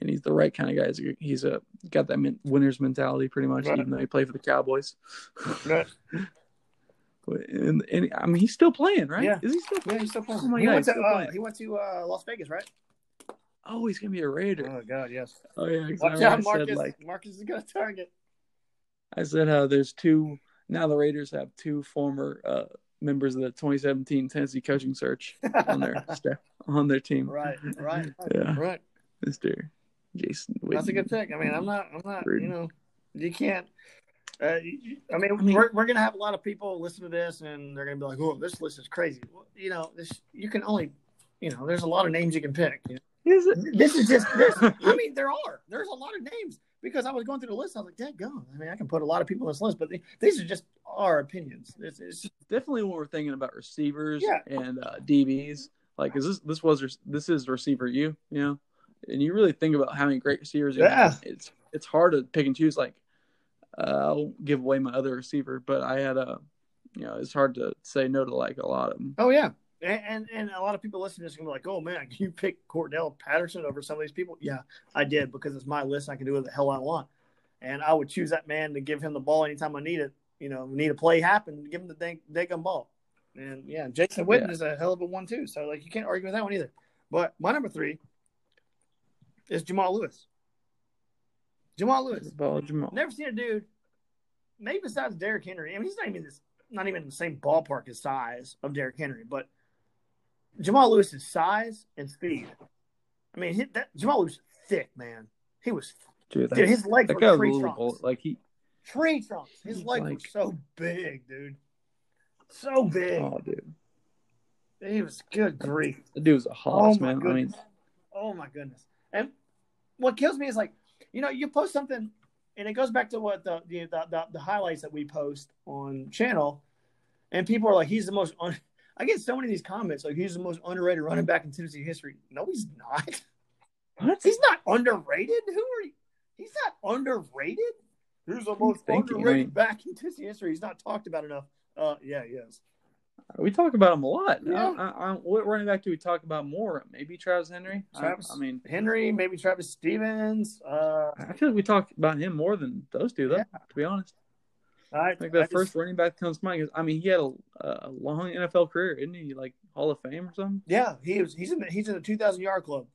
and he's the right kind of guy. He's a, he's a got that min, winner's mentality pretty much, Right. even though he played for the Cowboys. Right. And, and I mean, he's still playing, right? Yeah. Is he still? Yeah, he's still playing. Oh my he, God, went to, uh, he went to uh, Las Vegas, right? Oh, he's gonna be a Raider. Oh God, yes. Oh yeah, Watch out, I Marcus. said like Marcus is gonna target. I said how there's two now. The Raiders have two former uh, members of the 2017 Tennessee coaching search on their staff on their team. right, right, Yeah, right. Mister Jason. That's a good pick. I mean, I'm not, I'm not, you know, you can't. Uh, I mean, I mean- we're, we're gonna have a lot of people listen to this, and they're gonna be like, "Oh, this list is crazy." Well, you know, this you can only, you know, there's a lot of names you can pick. you know. Is it? This is just this. I mean, there are. There's a lot of names, because I was going through the list. I was like, "Dead go!" I mean, I can put a lot of people on this list, but they, these are just our opinions. It's, it's definitely when we're thinking about receivers Yeah. and uh, DBs. Like, is this this was this is receiver you, you know, and you really think about how many great receivers. you have. It's it's hard to pick and choose. Like, Uh, I'll give away my other receiver, but I had a, you know, it's hard to say no to like a lot of them. oh yeah, and, and and a lot of people listening to this gonna be like, "Oh man, can you pick Cordarrelle Patterson over some of these people?" Yeah, I did because it's my list. I can do what the hell I want, and I would choose that man to give him the ball anytime I need it. You know, need a play happen, give him the dang, dang ball. And yeah, Jason Witten Yeah. is a hell of a one too. So like, you can't argue with that one either. But my number three is Jamal Lewis. Jamal Lewis. Ball Jamal. Never seen a dude, maybe besides Derrick Henry. I mean, he's not even this, not even in the same ballpark as size of Derrick Henry, but Jamal Lewis's size and speed. I mean, hit that Jamal Lewis thick, man. He was Dude, that, dude. His legs that were guy tree trunks. bull- like he. Tree trunks. His legs like- were so big, dude. So big. Oh, dude, He was good grief. the dude was a oh, hoss, my man. I mean. Oh my goodness. And what kills me is like, you know, you post something and it goes back to what the the, the, the, the highlights that we post on channel and people are like, he's the most un- I get so many of these comments like he's the most underrated running back in Tennessee history. No, he's not. what? He's not underrated. Who are you? He's not underrated. Who's the most underrated mean- back in Tennessee history? He's not talked about enough. Uh, yeah, he is. We talk about him a lot. Yeah. I, I, I, what running back do we talk about more? Maybe Travis Henry. I- Travis. I, mean, Henry, maybe Travis Stephens. Uh, I feel like we talk about him more than those two, though. Yeah. To be honest, I I think the I just- first running back comes to mind. Is, I mean, he had a, a long NFL career, isn't he? Like Hall of Fame or something. Yeah, he was. He's in the he's in the two thousand yard club.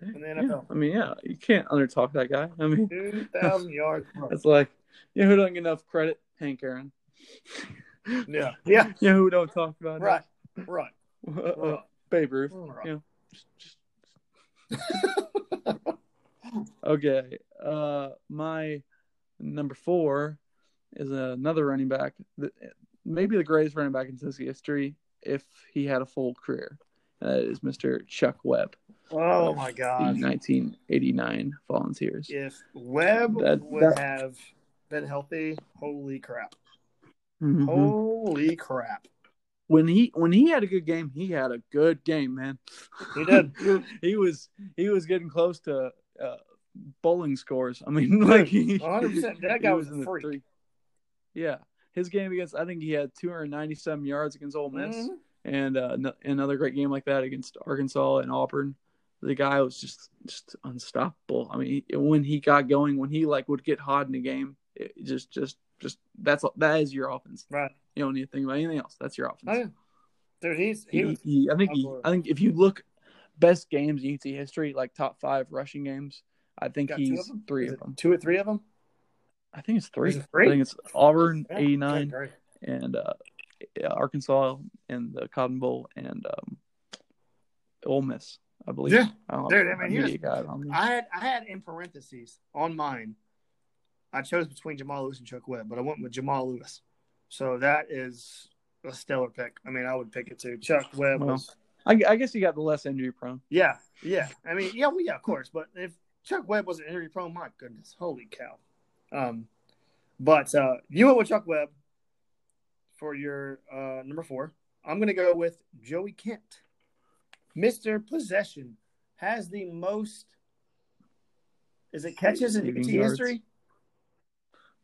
In the Yeah. NFL. I mean, yeah, you can't undertalk that guy. I mean, Two thousand yard club. it's like, you know who don't get enough credit? Hank Aaron. Yeah, yeah, You know who don't talk about it? right, right. Uh, Babe Ruth. right. Yeah. Just, just... okay. Uh, my number four is another running back. that- Maybe the greatest running back in Tennessee history if he had a full career. That is Mr. Chuck Webb. Oh of my The god! 1989 Volunteers. If Webb That- would that- have been healthy, holy crap! Mhm. Holy crap! When he when he had a good game, he had a good game, man. He did. he was he was getting close to uh, bowling scores. I mean, like he, 100%. That guy was a in the freak. three- Yeah, his game against I think he had 297 yards against Ole Miss, Mhm. and uh, no- another great game like that against Arkansas and Auburn. The guy was just just unstoppable. I mean, when he got going, when he like would get hot in the game, it just just just that's that is your offense. Right. You don't need to think about anything else. That's your offense. Oh yeah, dude. He's he He, was. he- I think he, I think if you look best games in UT history, like top five rushing games, I think Got two of he's them? three Is of them. Two or three of them. I think it's three. It three? I think it's Auburn Yeah, eighty nine and uh, Arkansas and the Cotton Bowl and um, Ole Miss, I believe. Yeah. I Dude. I mean, if he my was-. I had I had in parentheses on mine. I chose between Jamal Lewis and Chuck Webb, but I went with Jamal Lewis. So that is a stellar pick. I mean, I would pick it too. Chuck Webb Well. was I, I guess he got the less injury prone. yeah, yeah. I mean, yeah, well, yeah, of course. But if Chuck Webb wasn't injury prone, my goodness, holy cow. Um, but uh, you went with Chuck Webb for your uh, number four. I'm going to go with Joey Kent. Mr. Possession has the most. Is it catches in UT history?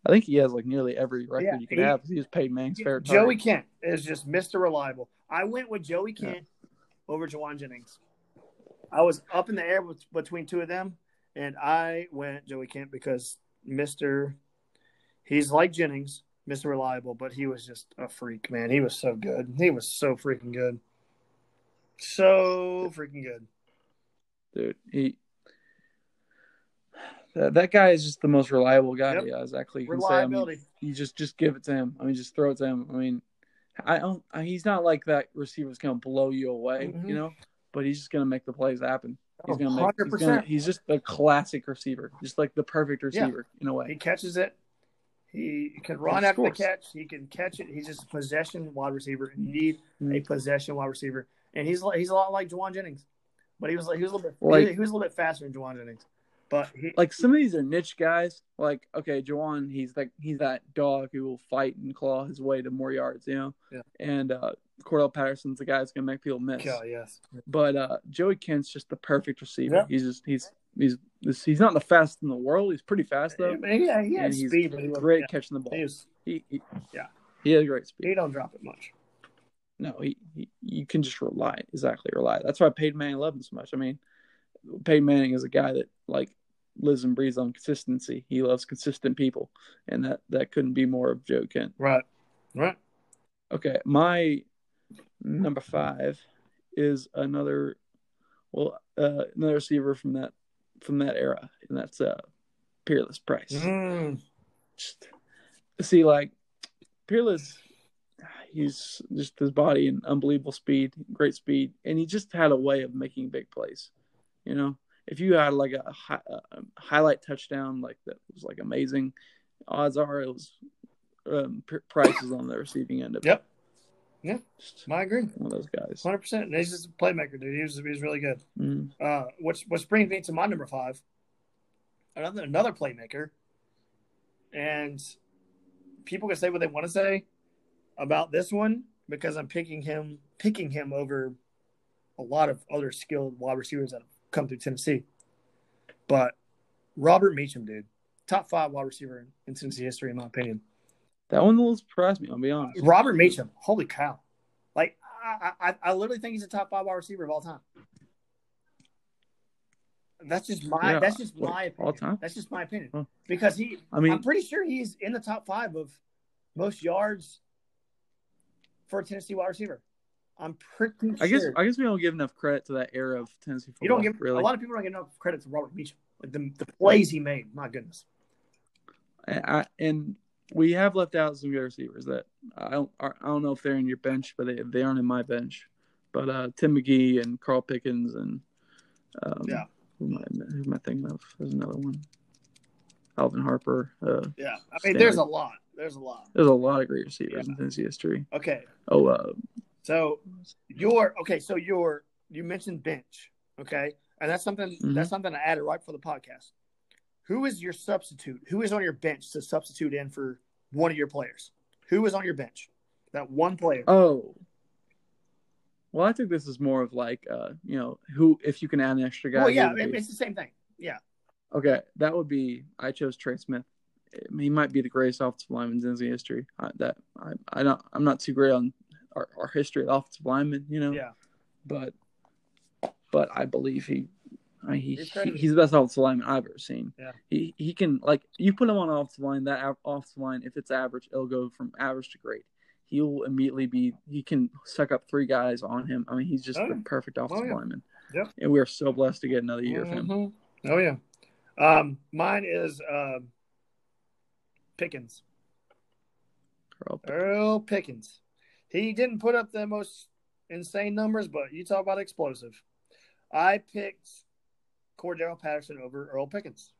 I think he has like nearly every record Yeah, you could he- have. He was Peyton Manning's favorite Joey. Kent is just Mr. Reliable. I went with Joey Yeah. Kent over Jauan Jennings. I was up in the air with, between two of them, and I went Joey Kent because Mr. He's like Jennings, Mr. Reliable, but he was just a freak, man. He was so good. He was so freaking good. So freaking good. dude. He that, that guy is just the most reliable guy. Yep. Yeah, exactly. You can say. I mean, Reliability. you just just give it to him. I mean, just throw it to him. I mean, I don't. He's not like that receiver's gonna blow you away, Mhm. you know. But he's just gonna make the plays happen. He's Oh, gonna make. He's, 100%. gonna, he's just a classic receiver, just like the perfect receiver in a way. He catches it. He can run after the catch. He can catch it. He's just a possession wide receiver. You need a Mhm. possession wide receiver. And he's he's a lot like Jauan Jennings, but he was like he was a little bit Like- he was a little bit faster than Jauan Jennings. But he, like some of these are niche guys. Like okay, Jauan, he's like he's that dog who will fight and claw his way to more yards, you know. Yeah. And uh, Cordarrelle Patterson's the guy that's gonna make people miss. yeah, yes. But uh, Joey Kent's just the perfect receiver. Yeah. He's just he's he's he's not the fastest in the world. He's pretty fast though. Yeah, he had And he's speed, but he wasn't- Great catching the ball. He, was, He, he Yeah. he has great speed. he don't drop it much. No, he, he you can just rely exactly rely. That's why Peyton Manning loved him so much. I mean, Peyton Manning is a guy that like lives and breathes on consistency. He loves consistent people, and that that couldn't be more of Joe Kent. Right. Right. Okay, my number five is another well uh, another receiver from that from that era, and that's uh Peerless Price. Mm. Just see like Peerless, he's just his body and unbelievable speed, great speed, and he just had a way of making big plays. You know, if you had like a, hi- a highlight touchdown like that was like amazing, odds are it was um, P- Price is on the receiving end of it. Yep. Yeah. I agree. one of those guys. Hundred percent. He's just a playmaker, dude. He was, he was really good. Mm. Uh, which which brings me to my number five. Another another playmaker, and people can say what they want to say about this one because I'm picking him picking him over a lot of other skilled wide receivers that have come through Tennessee. But Robert Meacham, dude, top five wide receiver in, Tennessee history, in my opinion. That one will surprise me. I'll be honest. Robert Meacham, holy cow! Like I, I, I literally think he's a top five wide receiver of all time. That's just my. Yeah, that's just what, my all opinion. time? That's just my opinion Huh. because he. I mean, I'm pretty sure he's in the top five of most yards for a Tennessee wide receiver. I'm pretty. I guess sure. I guess we don't give enough credit to that era of Tennessee football. you don't give really. a lot of people don't get enough credit to Robert Meacham. Like the, the plays he made. My goodness. I, I- and we have left out some good receivers that I don't I don't know if they're in your bench, but they they aren't in my bench. But uh, Tim McGee and Carl Pickens and um, Yeah. who am, I, who am I thinking of? There's another one. Alvin Harper. Uh, Yeah, I mean, Standard. there's a lot. There's a lot. there's a lot of great receivers Yeah. in Tennessee history. Okay, Oh, uh, So your okay, so your you mentioned bench, okay, and that's something Mhm. that's something I added right for the podcast. Who is your substitute? Who is on your bench to substitute in for one of your players? Who is on your bench? That one player. oh. Well, I think this is more of like, uh, you know, who if you can add an extra guy. well, yeah, be? it's the same thing. Yeah, Okay, that would be. I chose Trey Smith. He might be the greatest offensive lineman in history. I, that I, I don't. I'm not too great on our, our history of offensive linemen, you know. yeah, But, but I believe he, I, he, He's he credited. he's the best offensive lineman I've ever seen. Yeah. He he can like you put him on offensive line. That av- offensive line, if it's average, it'll go from average to great. He will immediately be. He can suck up three guys on him. I mean, he's just Oh, the yeah. perfect offensive yeah. lineman. Yep. And we are so blessed to get another year of him. Mhm. Oh yeah. Um, mine is um, Pickens. Carl Earl Pickens. He didn't put up the most insane numbers, but you talk about explosive. I picked Cordarrelle Patterson over Earl Pickens.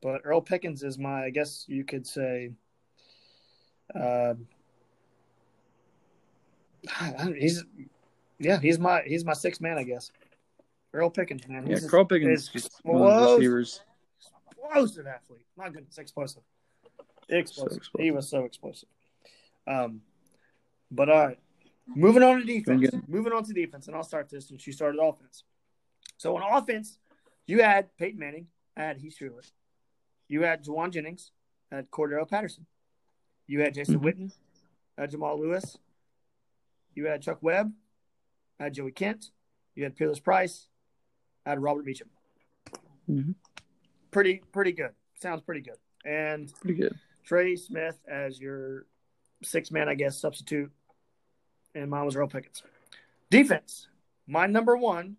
But Earl Pickens is my, I guess you could say, uh, he's, yeah, he's my, he's my sixth man, I guess. Earl Pickens, man. Yeah, He's Carl Pickens is is just one of the explosive. receivers. explosive athlete. My goodness, explosive. Explosive. explosive. He was so explosive. Um, but all right, moving on to defense. Moving on to defense, and I'll start this since you started offense. So on offense, you had Peyton Manning, I had Heath Shrewsbury. You had Jauan Jennings, I had Cordarrelle Patterson. You had Jason Mhm. Witten, had Jamal Lewis. You had Chuck Webb, had Joey Kent. You had Peerless Price, had Robert Meacham. Mhm. Pretty, pretty good. Sounds pretty good. And Pretty good. Trey Smith as your six man, I guess, substitute. And mine was Earl Pickens. Defense, my number one,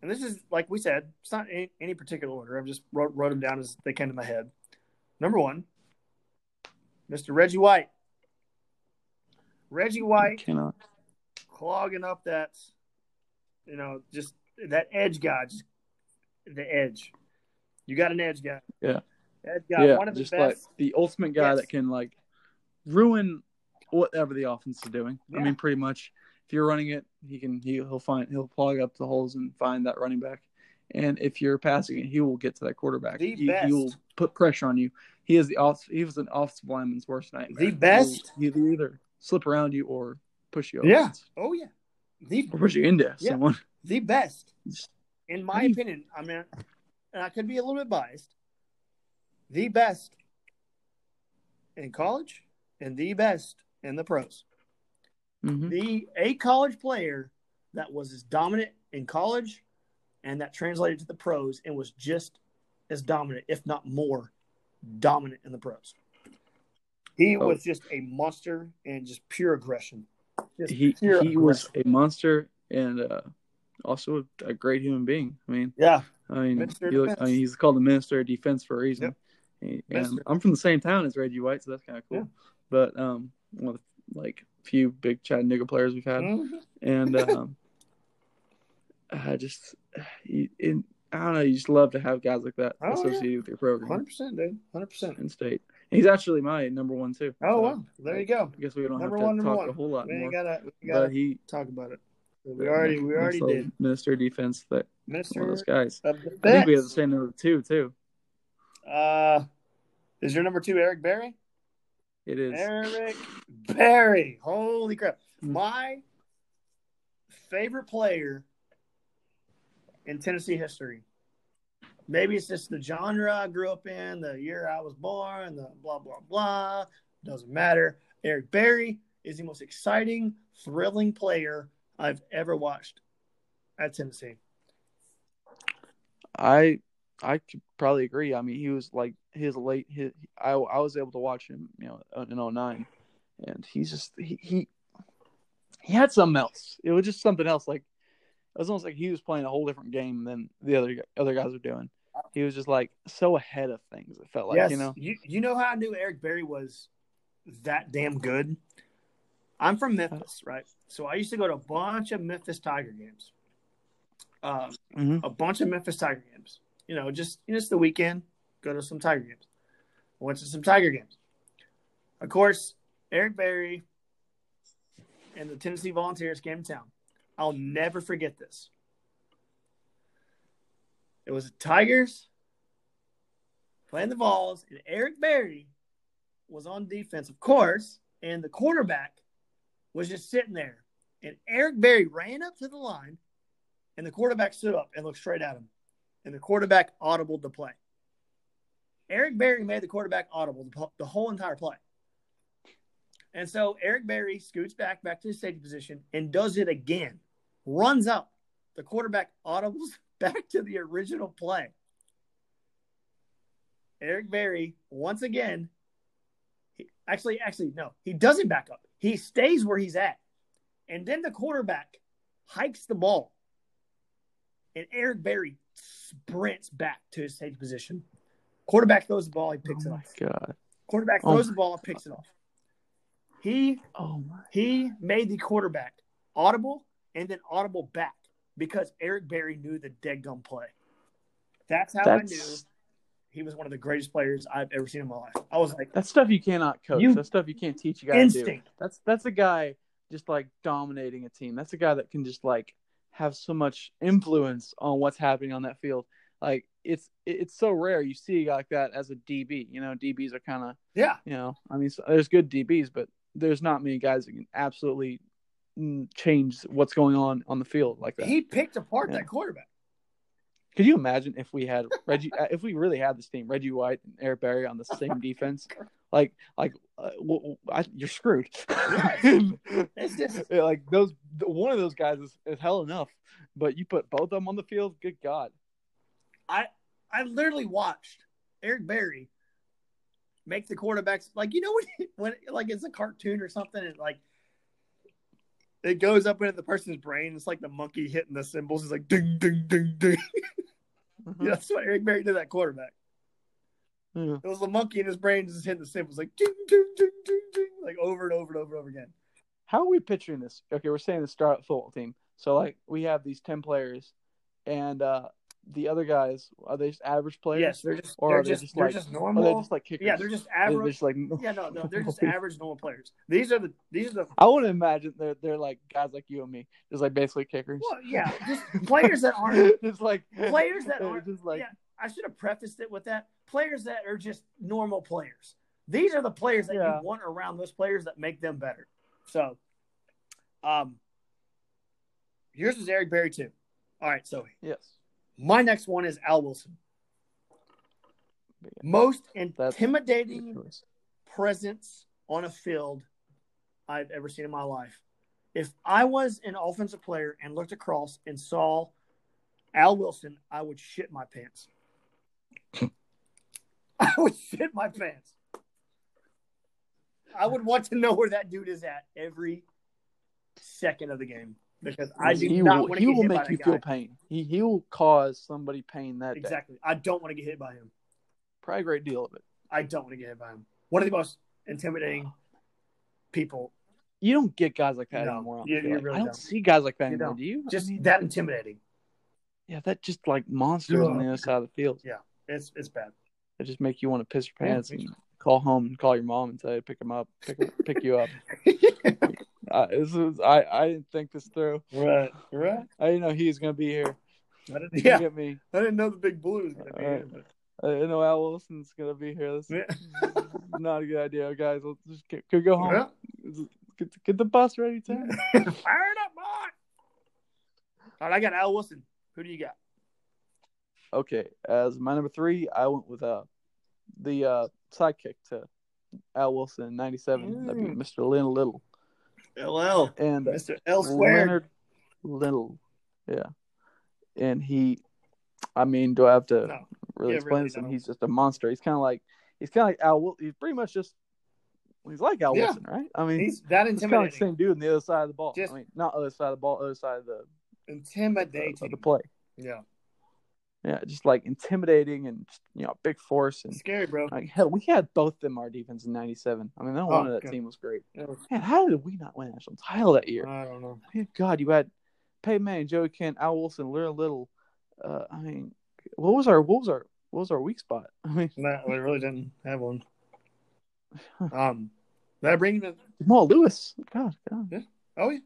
and this is like we said, it's not any, any particular order. I've just wrote, wrote them down as they came to my head. Number one, Mr. Reggie White. Reggie White Cannot. clogging up that, you know, just that edge guy, just the edge. You got an edge guy. Yeah. Edge guy, yeah, one of the just best. like the ultimate guy Yes. that can like ruin whatever the offense is doing. I mean, pretty much. If you're running it, he can he, he'll find he'll plug up the holes and find that running back. and if you're passing it, he will get to that quarterback. The he, best. he will put pressure on you. He is the off. He was an offensive lineman's worst nightmare. The best. He will either slip around you or push you over. Yeah. Oh yeah. The Or push you into Yeah. someone. the best, in my opinion. I mean, and I could be a little bit biased. The best in college, and the best in the pros. Mhm. The a college player that was as dominant in college, and that translated to the pros, and was just as dominant, if not more, dominant in the pros. He Oh. was just a monster and just pure aggression. Just He pure he was a monster and uh, also a, great human being. I mean, yeah. I mean, look, I mean, he's called the minister of defense for a reason. And I'm from the same town as Reggie White, so that's kind of cool. Yeah. But um, one of the, like few big Chattanooga players we've had, Mhm. and um, I just, you, I don't know, you just love to have guys like that Oh, yeah. associated with your program Hundred percent, dude. Hundred percent. in state. And he's actually my number one too. Oh So, well, there you go. I guess we don't Number have to one, talk one. a whole lot We more. gotta, we gotta But he, talk about it. We already, we already did. Minister of defense. That one of those guys. of I think we have the same number two too. Uh, is your number two Eric Berry? It is. Eric Berry. Holy crap! My favorite player in Tennessee history. Maybe it's just the genre I grew up in, the year I was born, the blah blah blah. Doesn't matter. Eric Berry is the most exciting, thrilling player I've ever watched at Tennessee. I I could probably agree. I mean, he was like his late. His, I I was able to watch him, you know, in 09. and he's just he he he had something else. It was just something else. Like it was almost like he was playing a whole different game than the other other guys were doing. He was just like so ahead of things. It felt like yes, you know. you you know how I knew Eric Berry was that damn good. I'm from Memphis, right? So I used to go to a bunch of Memphis Tiger games. Um, Mhm. a bunch of Memphis Tiger games. You know, just just the weekend, go to some Tiger games. Went to some Tiger games. Of course, Eric Berry and the Tennessee Volunteers came to town. I'll never forget this. It was the Tigers playing the Vols, and Eric Berry was on defense, of course, and the quarterback was just sitting there. And Eric Berry ran up to the line, and the quarterback stood up and looked straight at him. And the quarterback audible the play. Eric Berry made the quarterback audible the, whole entire play. And so Eric Berry scoots back back to his safety position and does it again. Runs up. The quarterback audibles back to the original play. Eric Berry once again. He, actually, actually, no, he doesn't back up. He stays where he's at, and then the quarterback hikes the ball, and Eric Berry sprints back to his safety position. Quarterback throws the ball, he picks oh it my off. god. Quarterback Oh throws the ball and picks it off. He Oh my. he made the quarterback audible and then audible back because Eric Berry knew the dead gum play. That's how I knew he was one of the greatest players I've ever seen in my life. I was like, that's stuff you cannot coach. You- that's stuff you can't teach a guy to do. instinct. That's that's a guy just like dominating a team. That's a guy that can just like have so much influence on what's happening on that field. Like it's it's so rare you see a guy like that as a DB. You know, DBs are kind of Yeah, you know, I mean, so- there's good DBs, but there's not many guys that can absolutely mm, change what's going on on the field like that. he picked apart Yeah. that quarterback. Could you imagine if we had Reggie, uh, if we really had this team, Reggie White and Eric Berry on the same defense? Like, like, uh, I, you're screwed. It's just- like those, one of those guys is, is hell enough, but you put both of them on the field. Good God! I I literally watched Eric Berry make the quarterbacks like you know when when like it's a cartoon or something and like it goes up into the person's brain. It's like the monkey hitting the cymbals. It's like ding ding ding ding. Yeah, that's what Eric Berry did to that quarterback. Yeah. It was the monkey in his brain just hitting the cymbals like ding ding ding ding ding like over and over and over and over again. How are we picturing this? Okay, we're saying the start football team. So like we have these ten players, and uh the other guys are they just average players? Yes, they're just Or they're are they just, just they're like- just Are normal. they just like kickers? yeah, they're just average. They're just like yeah, no, no, they're just average normal players. These are the these are the I want to imagine they're they're like guys like you and me, just like basically kickers. well, yeah, just players that aren't just like players that aren't just like yeah. I should have prefaced it with that. Players that are just normal players. These are the players that Yeah. you want around those players that make them better. So, um, yours is Eric Berry too. All right, so yes. my next one is Al Wilson. Yeah, Most intimidating presence on a field I've ever seen in my life. If I was an offensive player and looked across and saw Al Wilson, I would shit my pants. I would shit my pants. I would want to know where that dude is at every second of the game because I do he not will, want to he get will hit make by you feel pain. He he will cause somebody pain that day. Exactly. I don't want to get hit by him. Probably a great deal of it. I don't want to get hit by him. One of the most intimidating people. You don't get guys like that No, anymore. I don't you- you like. really I don't don't. see guys like that You anymore. don't. Do you? I Just mean, that intimidating. yeah, that just like monsters on the other side of the field. It's it's bad. It just make you want to piss your pants me and call home and call your mom and say pick him up, pick pick you up. Uh, this was, I I didn't think this through. right, right. I didn't know he was gonna be here. I didn't, yeah, at me. I didn't know the big blue was to be here. But, I didn't know Al Wilson's gonna be here. This yeah. not a good idea, guys. Let's just get, could go home. Well, Get, get the bus ready, Tim. Fire it up, boy. All right, I got Al Wilson. Who do you got? Okay, as my number three, I went with uh the uh sidekick to Al Wilson in '97. That'd be Mm. Mr. Lynn Little LL. and uh, Mr. L squared. Leonard Little. Yeah, and he, I mean, do I have to No. really Yeah, explain really this? And don't. he's just a monster. He's kind of like he's kind of like Al. Wil- He's pretty much just he's like Al Yeah. Wilson, right? I mean, He's that he's kind of like the intimidating. same dude on the other side of the ball. Just- I mean, not other side of the ball, other side of the Intimidating. of the play. Yeah. Yeah, just like intimidating and you know, big force and Scary, bro. like hell, we had both them our defense in '97. I mean, no Oh, one of that good. team was great. Was- Man, how did we not win national title that year? I don't know. I mean, God, you had Peyton Manning, Joey Kent, Al Wilson, Little Little. Uh, I mean, what was our what was our what was our weak spot? I mean, No, we really didn't have one. Um, that brings me. Jamal Lewis. God, God. Oh yeah.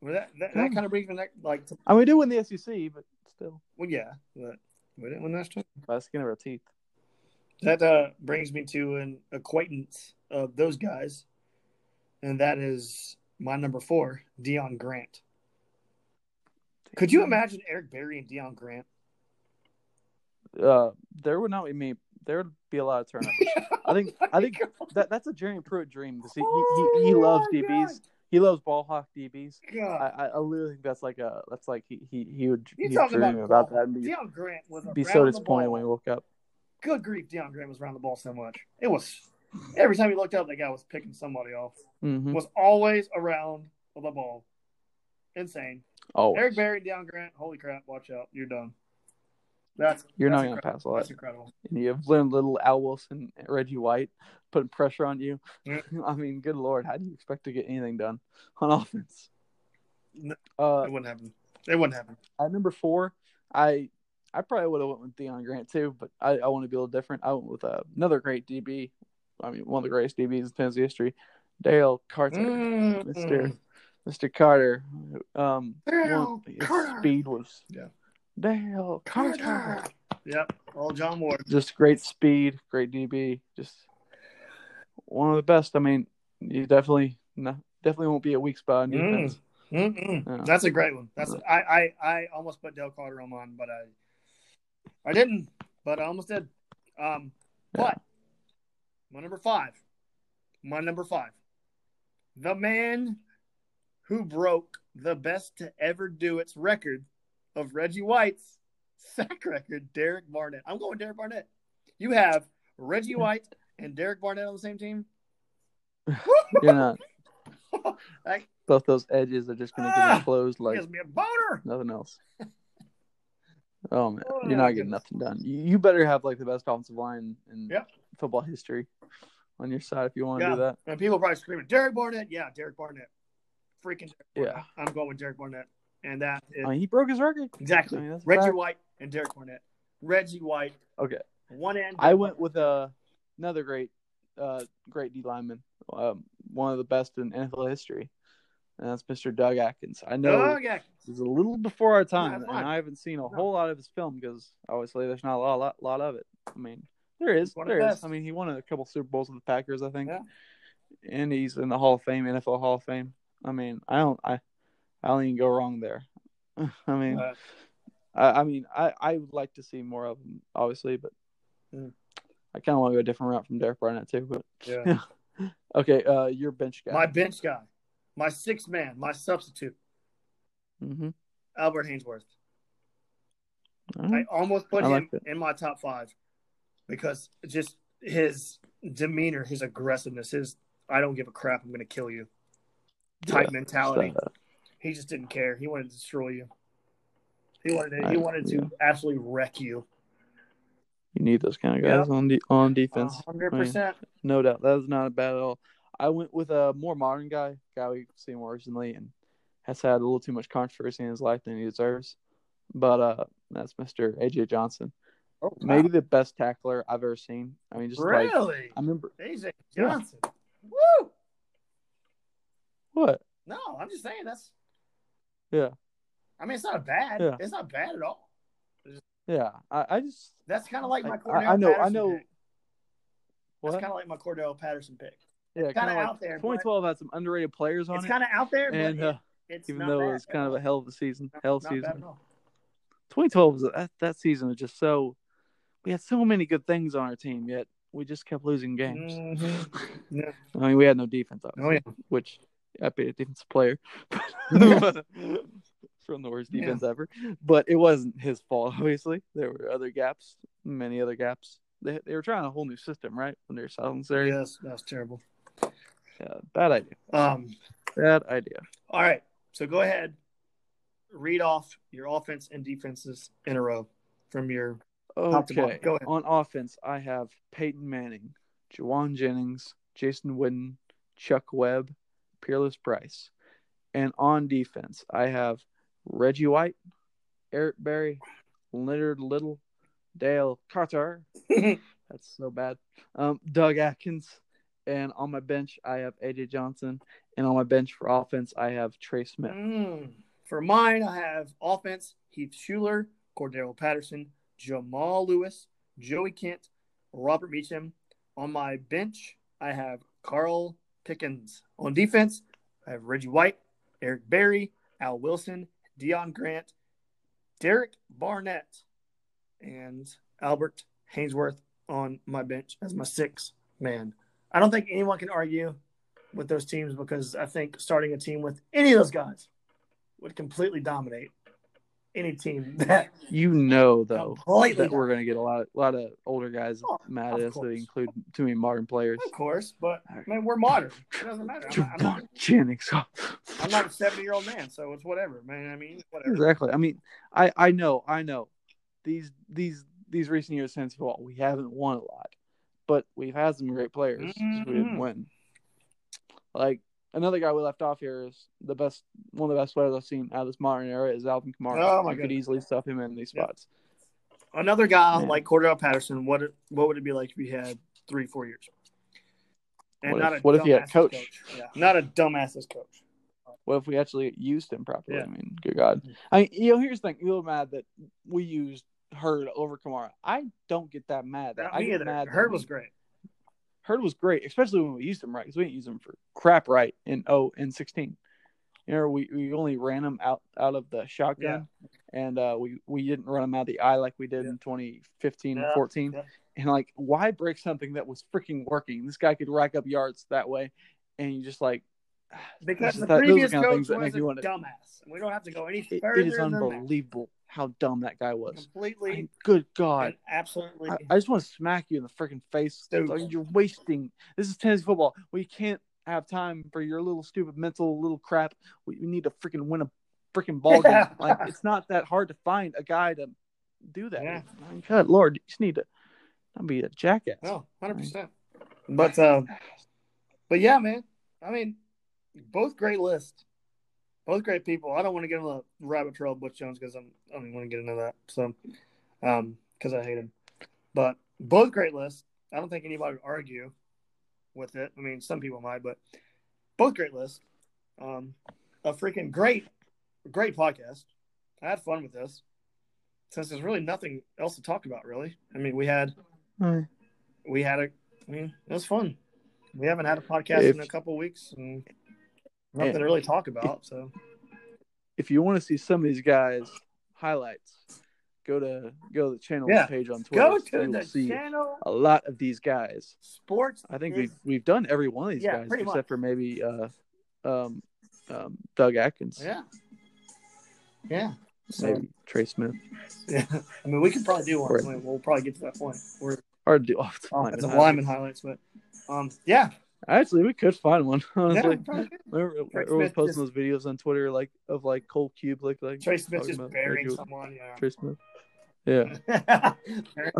Well, that that, that kind of brings me next, like, to, I mean, we do win the SEC, but still, well, yeah, but we didn't win that time. by the skin of our teeth. That uh, brings me to an acquaintance of those guys, and that is my number four, Deon Grant. Could you imagine Eric Berry and Deon Grant? Uh, there would not be me. There would be a lot of turnovers. I think- I think that that's a Jeremy Pruitt dream because he, he, he, he loves DBs. He loves ball hawk DBs. I, God. I, I literally think that's like a that's like he he, he would You he'd talking dream about, about, that and be, Deon Grant was be so disappointed when he woke up. Good grief, Deon Grant was around the ball so much. It was every time he looked up, that guy was picking somebody off. Mm-hmm. Was always around the ball. Insane. Oh, Eric Berry, Deon Grant. Holy crap! Watch out, you're done. That's you're that's not gonna incredible. pass all That's incredible. And you have Little, Al Wilson, Reggie White putting pressure on you. I mean, good lord, how do you expect to get anything done on offense? No, Uh, It wouldn't happen. It wouldn't happen. at number four, I I probably would have went with Deon Grant too, but I, I want to be a little different. I went with uh, another great DB. I mean, one of the greatest DBs in Tennessee history, Dale Carter, Mm, Mister Mister Carter. Um, Dale his Carter. speed was Yeah. Dale Carter. Carter. Yep. All John Ward. Just great speed, great DB, just one of the best. I mean, you definitely no, definitely won't be a weak spot in Mm. defense. Mm-mm. Yeah. That's a great one. That's I, I I almost put Dale Carter on mine, but I I didn't, but I almost did. Um, but my number five, my number five, the man who broke the best to ever do its record of Reggie White's sack record, Derek Barnett. I'm going Derek Barnett. You have Reggie White and Derek Barnett on the same team. You're not. Like, Both those edges are just going to Ah, get closed like gives me a boner. nothing else. Oh man, Oh, you're not getting nothing done. You, you better have like the best offensive line in Yep. football history on your side if you want to Yeah. do that. And people probably screaming, Derek Barnett. Yeah, Derek Barnett. Freaking Derek Yeah. I'm going with Derek Barnett. And that is I mean, he broke his record. exactly I mean, Reggie. White and Derek Barnett. Reggie White, Okay. one end. I went with uh, another great, uh, great D lineman, um, one of the best in NFL history, and that's Mr. Doug Atkins. I know Doug Atkins. is a little before our time, and. I haven't seen a No. whole lot of his film because obviously there's not a lot, lot, lot of it. I mean, there is, there is. best. I mean, he won a couple Super Bowls with the Packers, I think, Yeah. and he's in the Hall of Fame, NFL Hall of Fame. I mean, I don't, I, I don't even go wrong there. I mean, Uh, I, I mean, I, I would like to see more of him, obviously, but Mm. I kind of want to go a different route from Derek Barnett too. But yeah. okay, uh, your bench guy. My bench guy, my sixth man, my substitute, Mm-hmm. Albert Haynesworth. I almost put I him like that. in my top five because just his demeanor, his aggressiveness, his I don't give a crap, I'm going to kill you type mentality. He just didn't care. He wanted to destroy you. He wanted to, he wanted to yeah. absolutely wreck you. You need those kind of guys on de- on defense. hundred I mean, percent. No doubt. That was not bad at all. I went with a more modern guy, guy we've seen more recently, and has had a little too much controversy in his life than he deserves. But uh, that's Mr. AJ Johnson. Oh, Maybe the best tackler I've ever seen. I mean, just like I remember AJ Yeah. Johnson. Woo! what? No, I'm just saying that's. Yeah, I mean, it's not bad. Yeah. It's not bad at all. yeah. I, I just That's kind of like my I- Cordarrelle I know- I Patterson know- pick. what? That's kind of like my Cordarrelle Patterson pick. yeah, kinda like out there, 2012 had some underrated players on It's it, kind of out there, and it- uh, it's even though it was kind of a hell of a season, Not- hell not bad season. at all. 2012 was that, that season was just so. We had so many good things on our team, yet we just kept losing games. Mhm. Yeah. I mean, we had no defense, obviously, Oh yeah. which I paid a defensive player from the worst Yeah. defense ever. But it wasn't his fault, obviously. There were other gaps, many other gaps. They, they were trying a whole new system, right? When they're Southern area. Yes, that was terrible. Yeah, bad idea. Um. Bad idea. All right. So go ahead. Read off your offense and defenses in a row from your. Top to. Okay. Go ahead. On offense, I have Peyton Manning, Jauan Jennings, Jason Witten, Chuck Webb, Peerless Price. And on defense, I have Reggie White, Eric Berry, Leonard Little, Dale Carter. That's so bad. Um, Doug Atkins. And on my bench, I have AJ Johnson. And on my bench for offense, I have Trey Smith. Mm. For mine, I have offense: Heath Shuler, Cordarrelle Patterson, Jamal Lewis, Joey Kent, Robert Meacham. On my bench, I have Carl Pickens. On defense, I have Reggie White, Eric Berry, Al Wilson, Deon Grant, Derek Barnett, and Albert Haynesworth on my bench as my six man. I don't think anyone can argue with those teams because I think starting a team with any of those guys would completely dominate any team that You know, though, completely. that we're going to get a lot, a lot of older guys Oh, mad of at us that include too many modern players. Of course, but I mean, we're modern. It doesn't matter. I'm not, I'm not, Jennings. I'm not a 70 year old man, so it's whatever, man. I mean, whatever. exactly. I mean, I I know, I know. These these these recent years since football, we haven't won a lot, but we've had some great players. just We didn't win. Like another guy we left off here is the best, one of the best players I've seen out of this modern era is Alvin Kamara. Oh, my you could easily stuff him in these spots. Another guy Man. like Cordarrelle Patterson, what what would it be like if he had three, four years? And What not if- a what if he had as coach? Yeah, not a dumbass as coach. What if we actually used him properly? Yeah. I mean, good God. I mean, you know, here's the thing. You're mad that we used Hurd over Kamara. I don't get that mad. Not I me get either. mad. Hurd was great. Hurd was great, especially when we used him right, because we didn't use him for crap right in oh in sixteen. You know, we, we only ran him out out of the shotgun, and uh, we we didn't run him out of the eye like we did Yeah. in 2015 Yeah, and 14. yeah. And like, why break something that was freaking working? This guy could rack up yards that way, and you just like Because the are the- those are previous coach was a dumbass. We don't have to go any it, further it is than that. unbelievable how dumb that guy was. Completely, good God. absolutely. I, I just want to smack you in the freaking face. Like, you're wasting. This is Tennessee football. We can't have time for your little stupid mental little crap. We, we need to freaking win a freaking ball Yeah. game. Like it's not that hard to find a guy to do that. Yeah. God, Lord, you just need to not be a jackass. No, hundred percent. But uh, but yeah, man. I mean, both great lists, both great people. I don't want to get into the rabbit trail of Butch Jones because I'm I don't even want to get into that. So, um, because I hate him. But both great lists. I don't think anybody would argue with it. I mean, some people might, but both great lists. Um, a freaking great, great podcast. I had fun with this since there's really nothing else to talk about. Really, I mean, we had Right. we had a. I mean, it was fun. We haven't had a podcast If- in a couple weeks and nothing Yeah. to really talk about. So If you want to see some of these guys highlights, go to go to the channel Yeah. page on Twitter. go to the see channel. a lot of these guys. Sports. I think is- we've we've done every one of these Yeah, guys except much. for maybe uh, um, um, Doug Atkins, Yeah. Yeah. So, maybe Trey Smith. yeah. I mean, we could probably do one. We'll probably get to that point. We're Hard to do. Oh, it's fine. offensive lineman highlights, but um, yeah. Actually, we could find one. Yeah, Honestly, probably could. Remember, Trey everyone was posting just- those videos on Twitter, like of like Cole Cube, like like Trey Smith talking just about- burying like, someone. Yeah. Trey Smith. Yeah, I I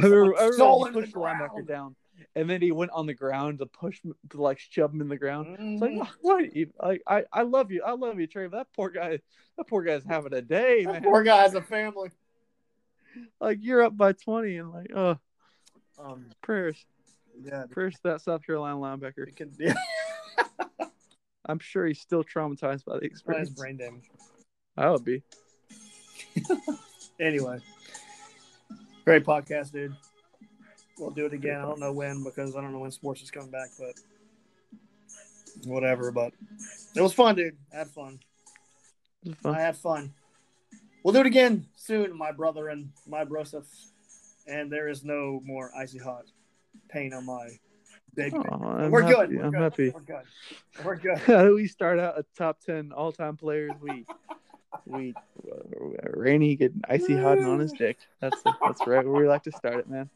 remember, I remember he pushed the the linebacker down, and then he went on the ground to push to like shove him in the ground. It's like, Mhm. what? Like, I, I love you, I love you, Trey. But that poor guy, that poor guy's having a day, That man. poor guy has a family. Like you're up by twenty, and like, oh, Um, prayers, yeah, to that South Carolina linebacker. it could yeah, I'm sure he's still traumatized by the experience. brain damage. I would be. Anyway, great podcast, dude. We'll do it again. I don't know when because I don't know when sports is coming back, but whatever. But it was fun, dude. I had fun. Fun. I had fun. We'll do it again soon, my brother and my broseph. And there is no more icy hot paint on my big. Oh, we're, happy. good. we're I'm good. happy. We're good. We're good. How do we start out a top ten all time players week? we uh, rainy getting icy hot and on his dick. That's that's right where we like to start it, man.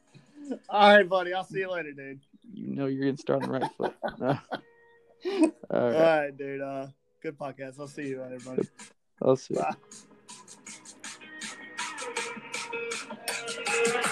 All right, buddy. I'll see you later, dude. You know you're gonna start on the right foot. All, right. all right, dude. Uh, good podcast. I'll see you, everybody. I'll see. You.